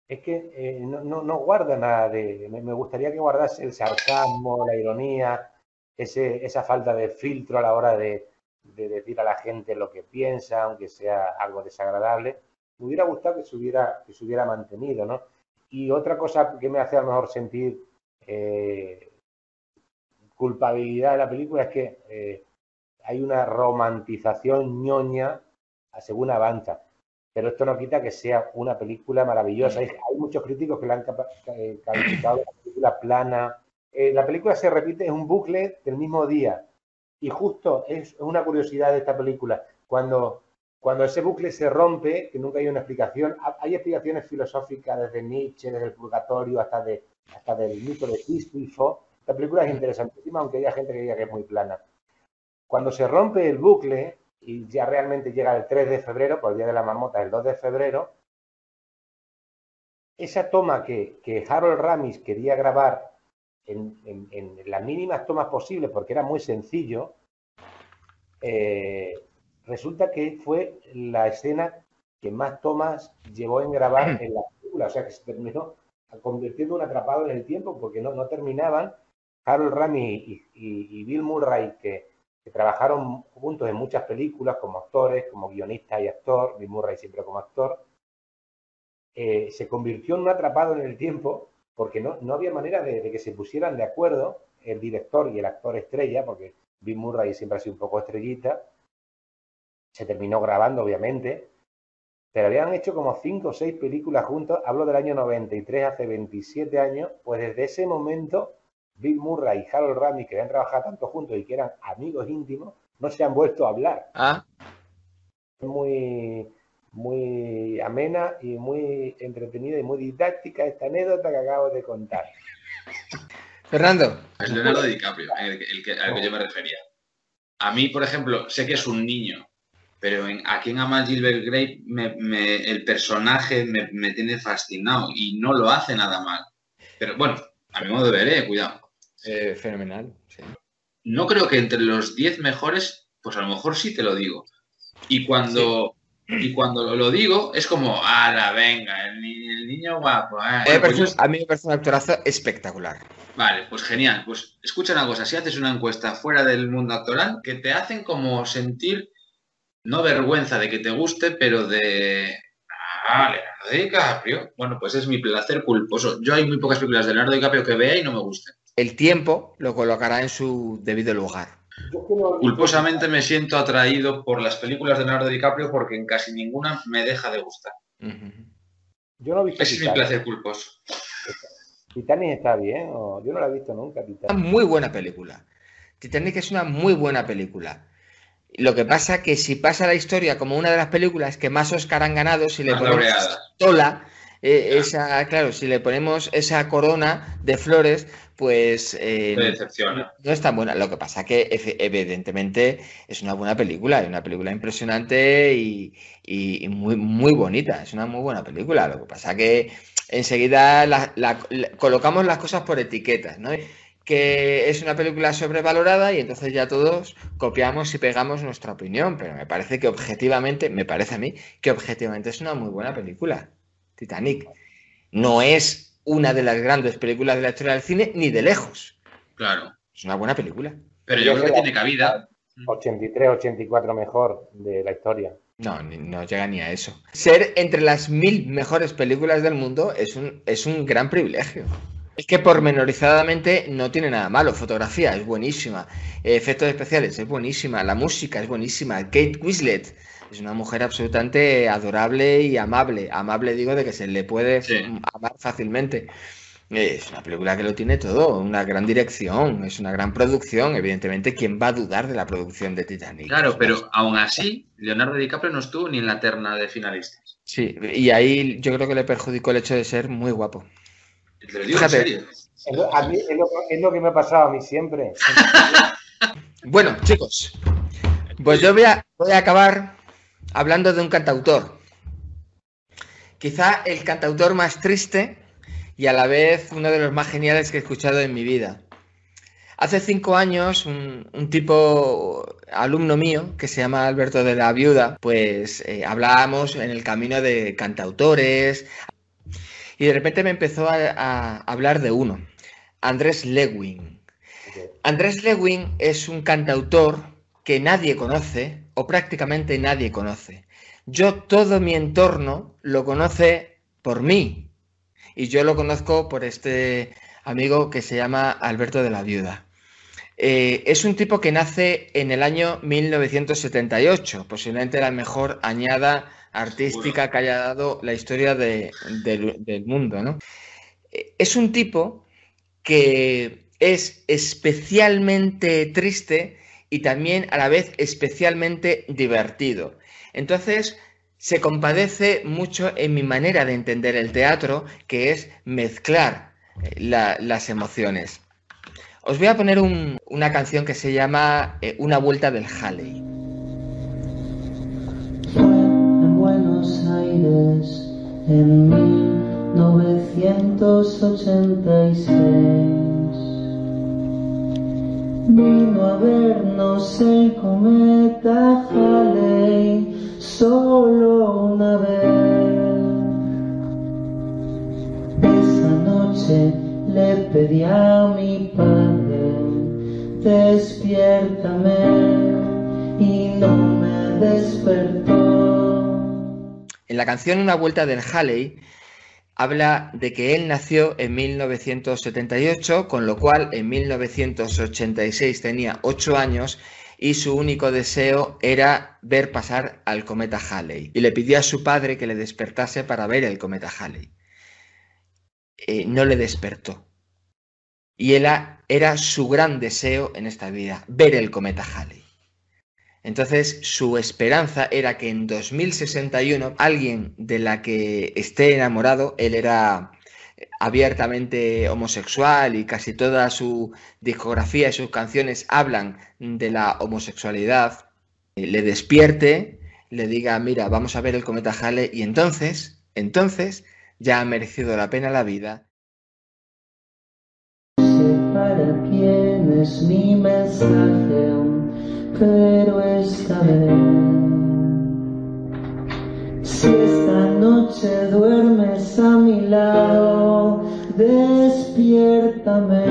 S2: es que eh, no, guarda nada de... Me, gustaría que guardase el sarcasmo, la ironía, esa falta de filtro a la hora de, de decir a la gente lo que piensa, aunque sea algo desagradable. Me hubiera gustado que se hubiera, que se hubiera mantenido, ¿no? Y otra cosa que me hace a lo mejor sentir eh, culpabilidad de la película es que eh, hay una romantización ñoña según avanza. Pero esto no quita que sea una película maravillosa. Hay, hay muchos críticos que la han eh, calificado de una película plana. Eh, la película se repite, es un bucle del mismo día. Y justo es una curiosidad de esta película. Cuando, cuando ese bucle se rompe, que nunca hay una explicación, ha- hay explicaciones filosóficas desde Nietzsche, desde el purgatorio, hasta, de, hasta del mito de Sísifo. Esta película es interesantísima, aunque haya gente que diga que es muy plana. Cuando se rompe el bucle y ya realmente llega el 3 de febrero, por el Día de la Marmota, el 2 de febrero, esa toma que, que Harold Ramis quería grabar en, en- en las mínimas tomas posibles, porque era muy sencillo, eh, resulta que fue la escena que más tomas llevó en grabar en la película, o sea que se terminó convirtiendo un atrapado en el tiempo, porque no, no terminaban. Harold Ramis y, y- y Bill Murray, que, trabajaron juntos en muchas películas como actores, como guionista y actor, Bill Murray siempre como actor, eh, se convirtió en un atrapado en el tiempo porque no, no había manera de, de que se pusieran de acuerdo el director y el actor estrella, porque Bill Murray siempre ha sido un poco estrellita, se terminó grabando obviamente, pero habían hecho como cinco o seis películas juntos, hablo del año 93, hace 27 años, pues desde ese momento Bill Murray y Harold Ramis, que habían trabajado tanto juntos y que eran amigos íntimos, no se han vuelto a hablar.
S1: Ah,
S2: muy, muy amena y muy entretenida y muy didáctica esta anécdota que acabo de contar.
S1: Fernando.
S4: Es Leonardo DiCaprio, el, que- el que, al que yo me refería. A mí, por ejemplo, sé que es un niño, pero en, a quien ama Gilbert Grape, me- me- el personaje me, me tiene fascinado y no lo hace nada mal. Pero bueno, a mi modo de ver, eh, cuidado.
S1: Eh, fenomenal. sí.
S4: No creo que entre los 10 mejores, pues a lo mejor sí te lo digo. Y cuando, y cuando lo, lo digo, es como, ala, venga, el, ni- el niño guapo. eh". Pues yo-
S1: a mí me parece un actorazo espectacular.
S4: Vale, pues genial. Pues escucha una cosa, si haces una encuesta fuera del mundo actoral, que te hacen como sentir, no vergüenza de que te guste, pero de... Ah, Leonardo DiCaprio. Bueno, pues es mi placer culposo. Yo hay muy pocas películas de Leonardo DiCaprio que vea y no me gusten.
S1: El tiempo lo colocará en su debido lugar.
S4: Culposamente me siento atraído por las películas de Leonardo DiCaprio porque en casi ninguna me deja de gustar.
S2: Yo no he visto
S4: Ese es mi
S2: Titanic.
S4: placer culposo.
S2: Titanic está bien, o- yo no la he visto nunca.
S1: Una
S2: Titanic.
S1: muy buena película. Titanic es una muy buena película. Lo que pasa que si pasa la historia como una de las películas que más Oscar han ganado, si le
S4: Más
S1: ponemos
S4: laureadas.
S1: Eh, esa, claro, si le ponemos esa corona de flores, pues eh, no es tan buena. Lo que pasa que evidentemente es una buena película, es una película impresionante y, y- y muy, muy bonita. Es una muy buena película. Lo que pasa que enseguida la- la- la- colocamos las cosas por etiquetas, ¿no? Que es una película sobrevalorada y entonces ya todos copiamos y pegamos nuestra opinión. Pero me parece que objetivamente, me parece a mí, que objetivamente es una muy buena película. Titanic. No es una de las grandes películas de la historia del cine, ni de lejos.
S4: Claro.
S1: Es una buena película.
S4: Pero yo creo que tiene cabida.
S2: 83, 84 mejor de la historia.
S1: No, ni- no llega ni a eso. Ser entre las mil mejores películas del mundo es un, es un gran privilegio. Es que pormenorizadamente no tiene nada malo. Fotografía es buenísima. Efectos especiales es buenísima. La música es buenísima. Kate Winslet es una mujer absolutamente adorable y amable. Amable digo de que se le puede
S4: Sí.
S1: amar fácilmente. Es una película que lo tiene todo, una gran dirección, es una gran producción. Evidentemente, ¿quién va a dudar de la producción de Titanic?
S4: Claro, pero aún así, Leonardo DiCaprio no estuvo ni en la terna de finalistas.
S1: Sí, y ahí yo creo que le perjudicó el hecho de ser muy guapo.
S4: Te lo digo
S1: Fíjate.
S4: en serio.
S2: A mí- es lo- es lo que me ha pasado a mí siempre.
S1: Bueno, chicos, pues yo voy a, voy a acabar hablando de un cantautor. Quizá el cantautor más triste y a la vez uno de los más geniales que he escuchado en mi vida. Hace cinco años, un, un tipo alumno mío que se llama Alberto de la Viuda, pues eh, hablábamos en el camino de cantautores y de repente me empezó a, a hablar de uno, Andrés Lewin. Andrés Lewin es un cantautor que nadie conoce o prácticamente nadie conoce. Yo todo mi entorno lo conoce por mí y yo lo conozco por este amigo que se llama Alberto de la Viuda. Eh, es un tipo que nace en el año 1978, posiblemente la mejor añada artística que haya dado la historia de- del, del mundo. ¿no? Eh, Es un tipo que es especialmente triste y también a la vez especialmente divertido. Entonces, se compadece mucho en mi manera de entender el teatro, que es mezclar eh, la- las emociones. Os voy a poner un- una canción que se llama eh, Una vuelta del Halley.
S9: En Buenos Aires en 1986. A vernos el cometa Halley solo una vez. Esa noche le pedí a mi padre, despiértame y no me despertó.
S1: En la canción Una vuelta del Halley habla de que él nació en 1978, con lo cual en 1986 tenía 8 años y su único deseo era ver pasar al cometa Halley. Y le pidió a su padre que le despertase para ver el cometa Halley. Eh, no le despertó. Y era, era su gran deseo en esta vida, ver el cometa Halley. Entonces, su esperanza era que en 2061 alguien de la que esté enamorado, él era abiertamente homosexual y casi toda su discografía y sus canciones hablan de la homosexualidad, eh, le despierte, le diga, mira, vamos a ver el cometa Halley y entonces, entonces ya ha merecido la pena la vida.
S9: Quién es mi mensaje, pero esta vez, si esta noche duermes a mi lado, despiértame.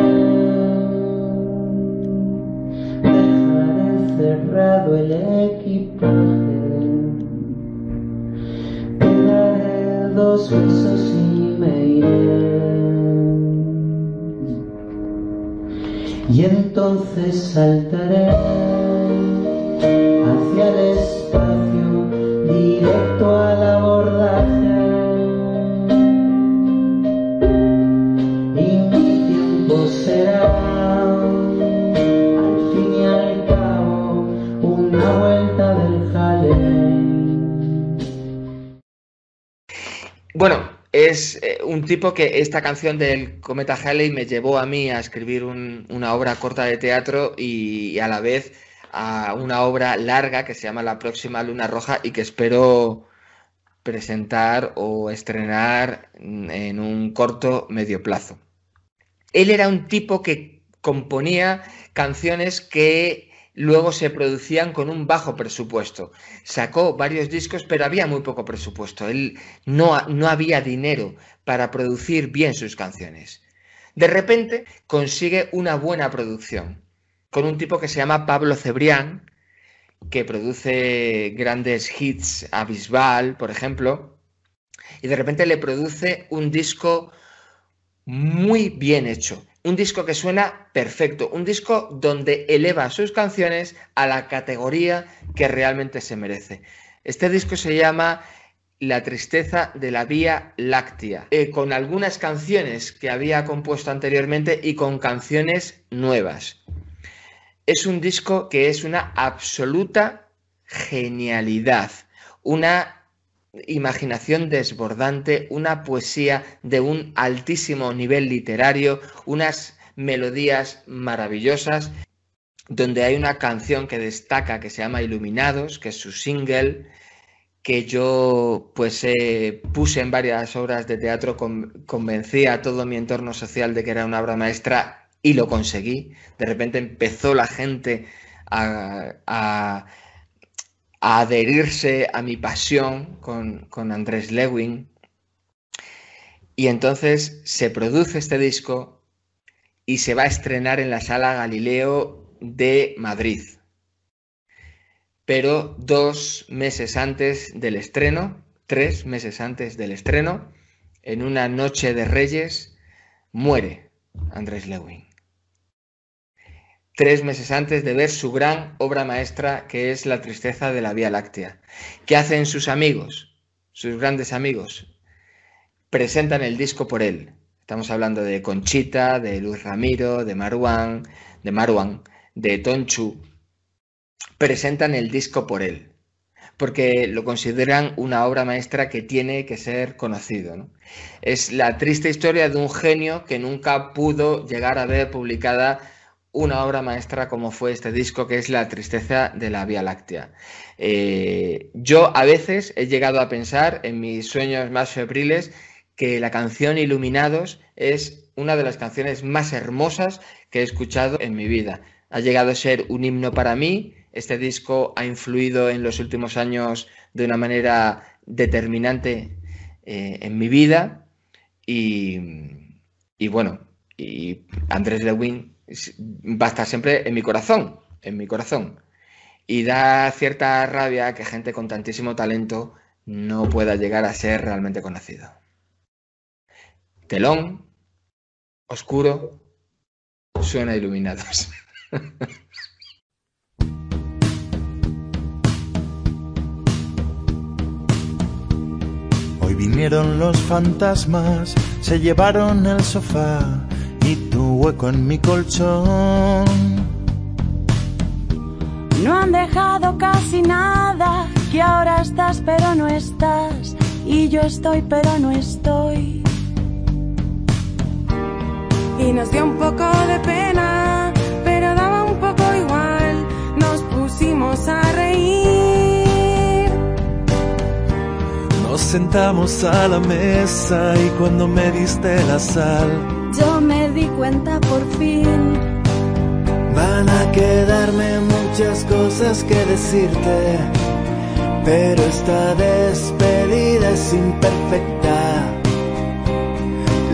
S9: Dejaré cerrado el equipaje, te daré dos besos y me iré. Y entonces saltaré
S1: es eh, un tipo que esta canción del Cometa Halley me llevó a mí a escribir un- una obra corta de teatro y, y a la vez a una obra larga que se llama La próxima Luna Roja y que espero presentar o estrenar en un corto medio plazo. Él era un tipo que componía canciones que luego se producían con un bajo presupuesto. Sacó varios discos, pero había muy poco presupuesto. Él no, no había dinero para producir bien sus canciones. De repente consigue una buena producción con un tipo que se llama Pablo Cebrián, que produce grandes hits a Bisbal, por ejemplo, y de repente le produce un disco muy bien hecho, un disco que suena perfecto, un disco donde eleva sus canciones a la categoría que realmente se merece. Este disco se llama La tristeza de la Vía Láctea, eh, con algunas canciones que había compuesto anteriormente y con canciones nuevas. Es un disco que es una absoluta genialidad, una imaginación desbordante, una poesía de un altísimo nivel literario, unas melodías maravillosas, donde hay una canción que destaca que se llama Iluminados, que es su single, que yo pues eh, puse en varias obras de teatro, convencí a todo mi entorno social de que era una obra maestra y lo conseguí. De repente empezó la gente a adherirse a mi pasión con, Andrés Lewin. Y entonces se produce este disco y se va a estrenar en la sala Galileo de Madrid. Pero dos meses antes del estreno, tres meses antes del estreno, en una noche de Reyes, muere Andrés Lewin tres meses antes de ver su gran obra maestra que es La tristeza de la Vía Láctea. ¿Qué hacen sus amigos, sus grandes amigos? Presentan el disco por él. Estamos hablando de Conchita, de Luis Ramiro, de Marwan, de Marwan, de Tonchu. Presentan el disco por él, porque lo consideran una obra maestra que tiene que ser conocido. Es la triste historia de un genio que nunca pudo llegar a ver publicada una obra maestra como fue este disco que es La tristeza de la Vía Láctea. Eh, yo a veces he llegado a pensar en mis sueños más febriles que la canción Iluminados es una de las canciones más hermosas que he escuchado en mi vida. Ha llegado a ser un himno para mí. Este disco ha influido en los últimos años de una manera determinante eh, en mi vida. Y, y bueno, y Andrés Lewin va a estar siempre en mi corazón, en mi corazón. Y da cierta rabia que gente con tantísimo talento no pueda llegar a ser realmente conocido. Telón, oscuro, suena iluminados. <laughs>
S10: Hoy vinieron los fantasmas, se llevaron el sofá y tu hueco en mi colchón.
S11: No han dejado casi nada, que ahora estás pero no estás, y yo estoy pero no estoy. Y nos dio un poco de pena, pero daba un poco igual, nos pusimos a reír.
S10: Nos sentamos a la mesa y cuando me diste la sal,
S11: yo me di cuenta por fin.
S10: Van a quedarme muchas cosas que decirte, pero esta despedida es imperfecta.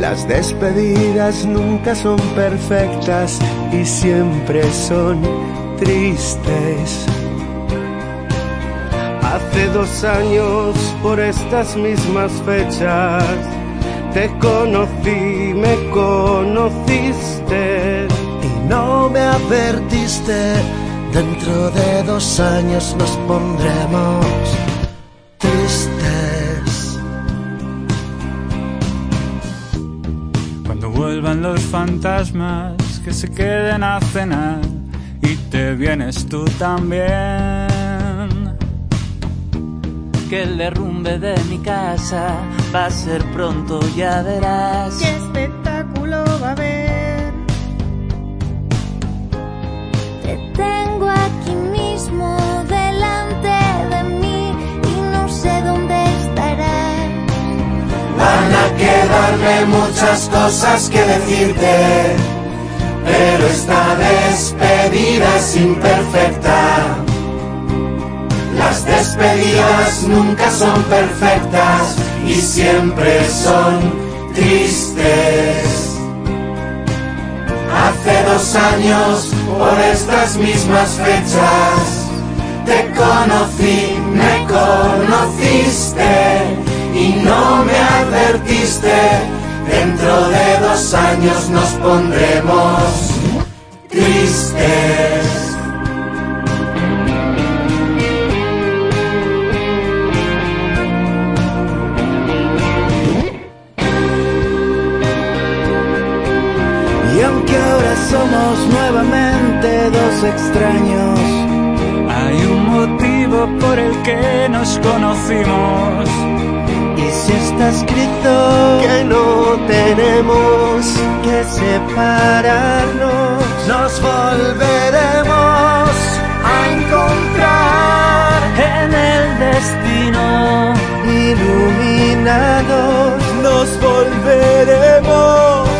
S10: Las despedidas nunca son perfectas y siempre son tristes. Hace dos años, por estas mismas fechas, te conocí, me conociste y no me advertiste. Dentro de dos años nos pondremos tristes.
S12: Cuando vuelvan los fantasmas que se queden a cenar y te vienes tú también que el derrumbe de mi casa va a ser pronto, ya verás.
S11: ¿Qué espectáculo va a haber? Te tengo aquí mismo delante de mí y no sé dónde estarás.
S10: Van a quedarme muchas cosas que decirte, pero esta despedida es imperfecta las despedidas nunca son perfectas y siempre son tristes. Hace dos años, por estas mismas fechas, te conocí, me conociste y no me advertiste. Dentro de dos años nos pondremos tristes. Somos nuevamente dos extraños.
S12: Hay un motivo por el que nos conocimos.
S10: Y si está escrito que no tenemos que separarnos, nos volveremos a encontrar
S12: En el destino,
S10: iluminados, nos volveremos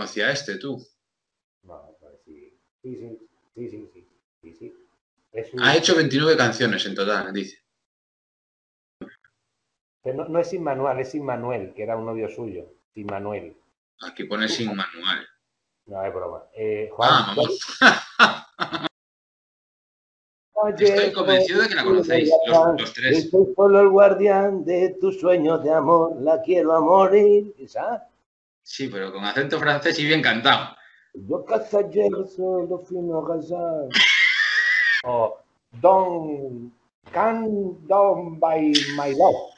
S4: conocía este, tú.
S2: No, sí. Sí, sí, sí, sí, sí, sí, sí. Es un-
S4: Ha hecho 29 canciones en total, dice.
S2: Pero no, no es Inmanuel, es Inmanuel, que era un novio suyo. Inmanuel.
S4: Aquí pone sin manual.
S2: No, es broma. Eh, Juan,
S4: Ah. <laughs>
S2: Oye,
S4: Estoy convencido de que la conocéis, los, los tres.
S2: Soy solo el guardián de tus sueños de amor, la quiero a morir. ¿Esa?
S4: Sí, pero con acento francés y bien cantado.
S2: Yo casa ayer solo fui a. O Don Can Don by My Love.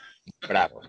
S1: Bravo.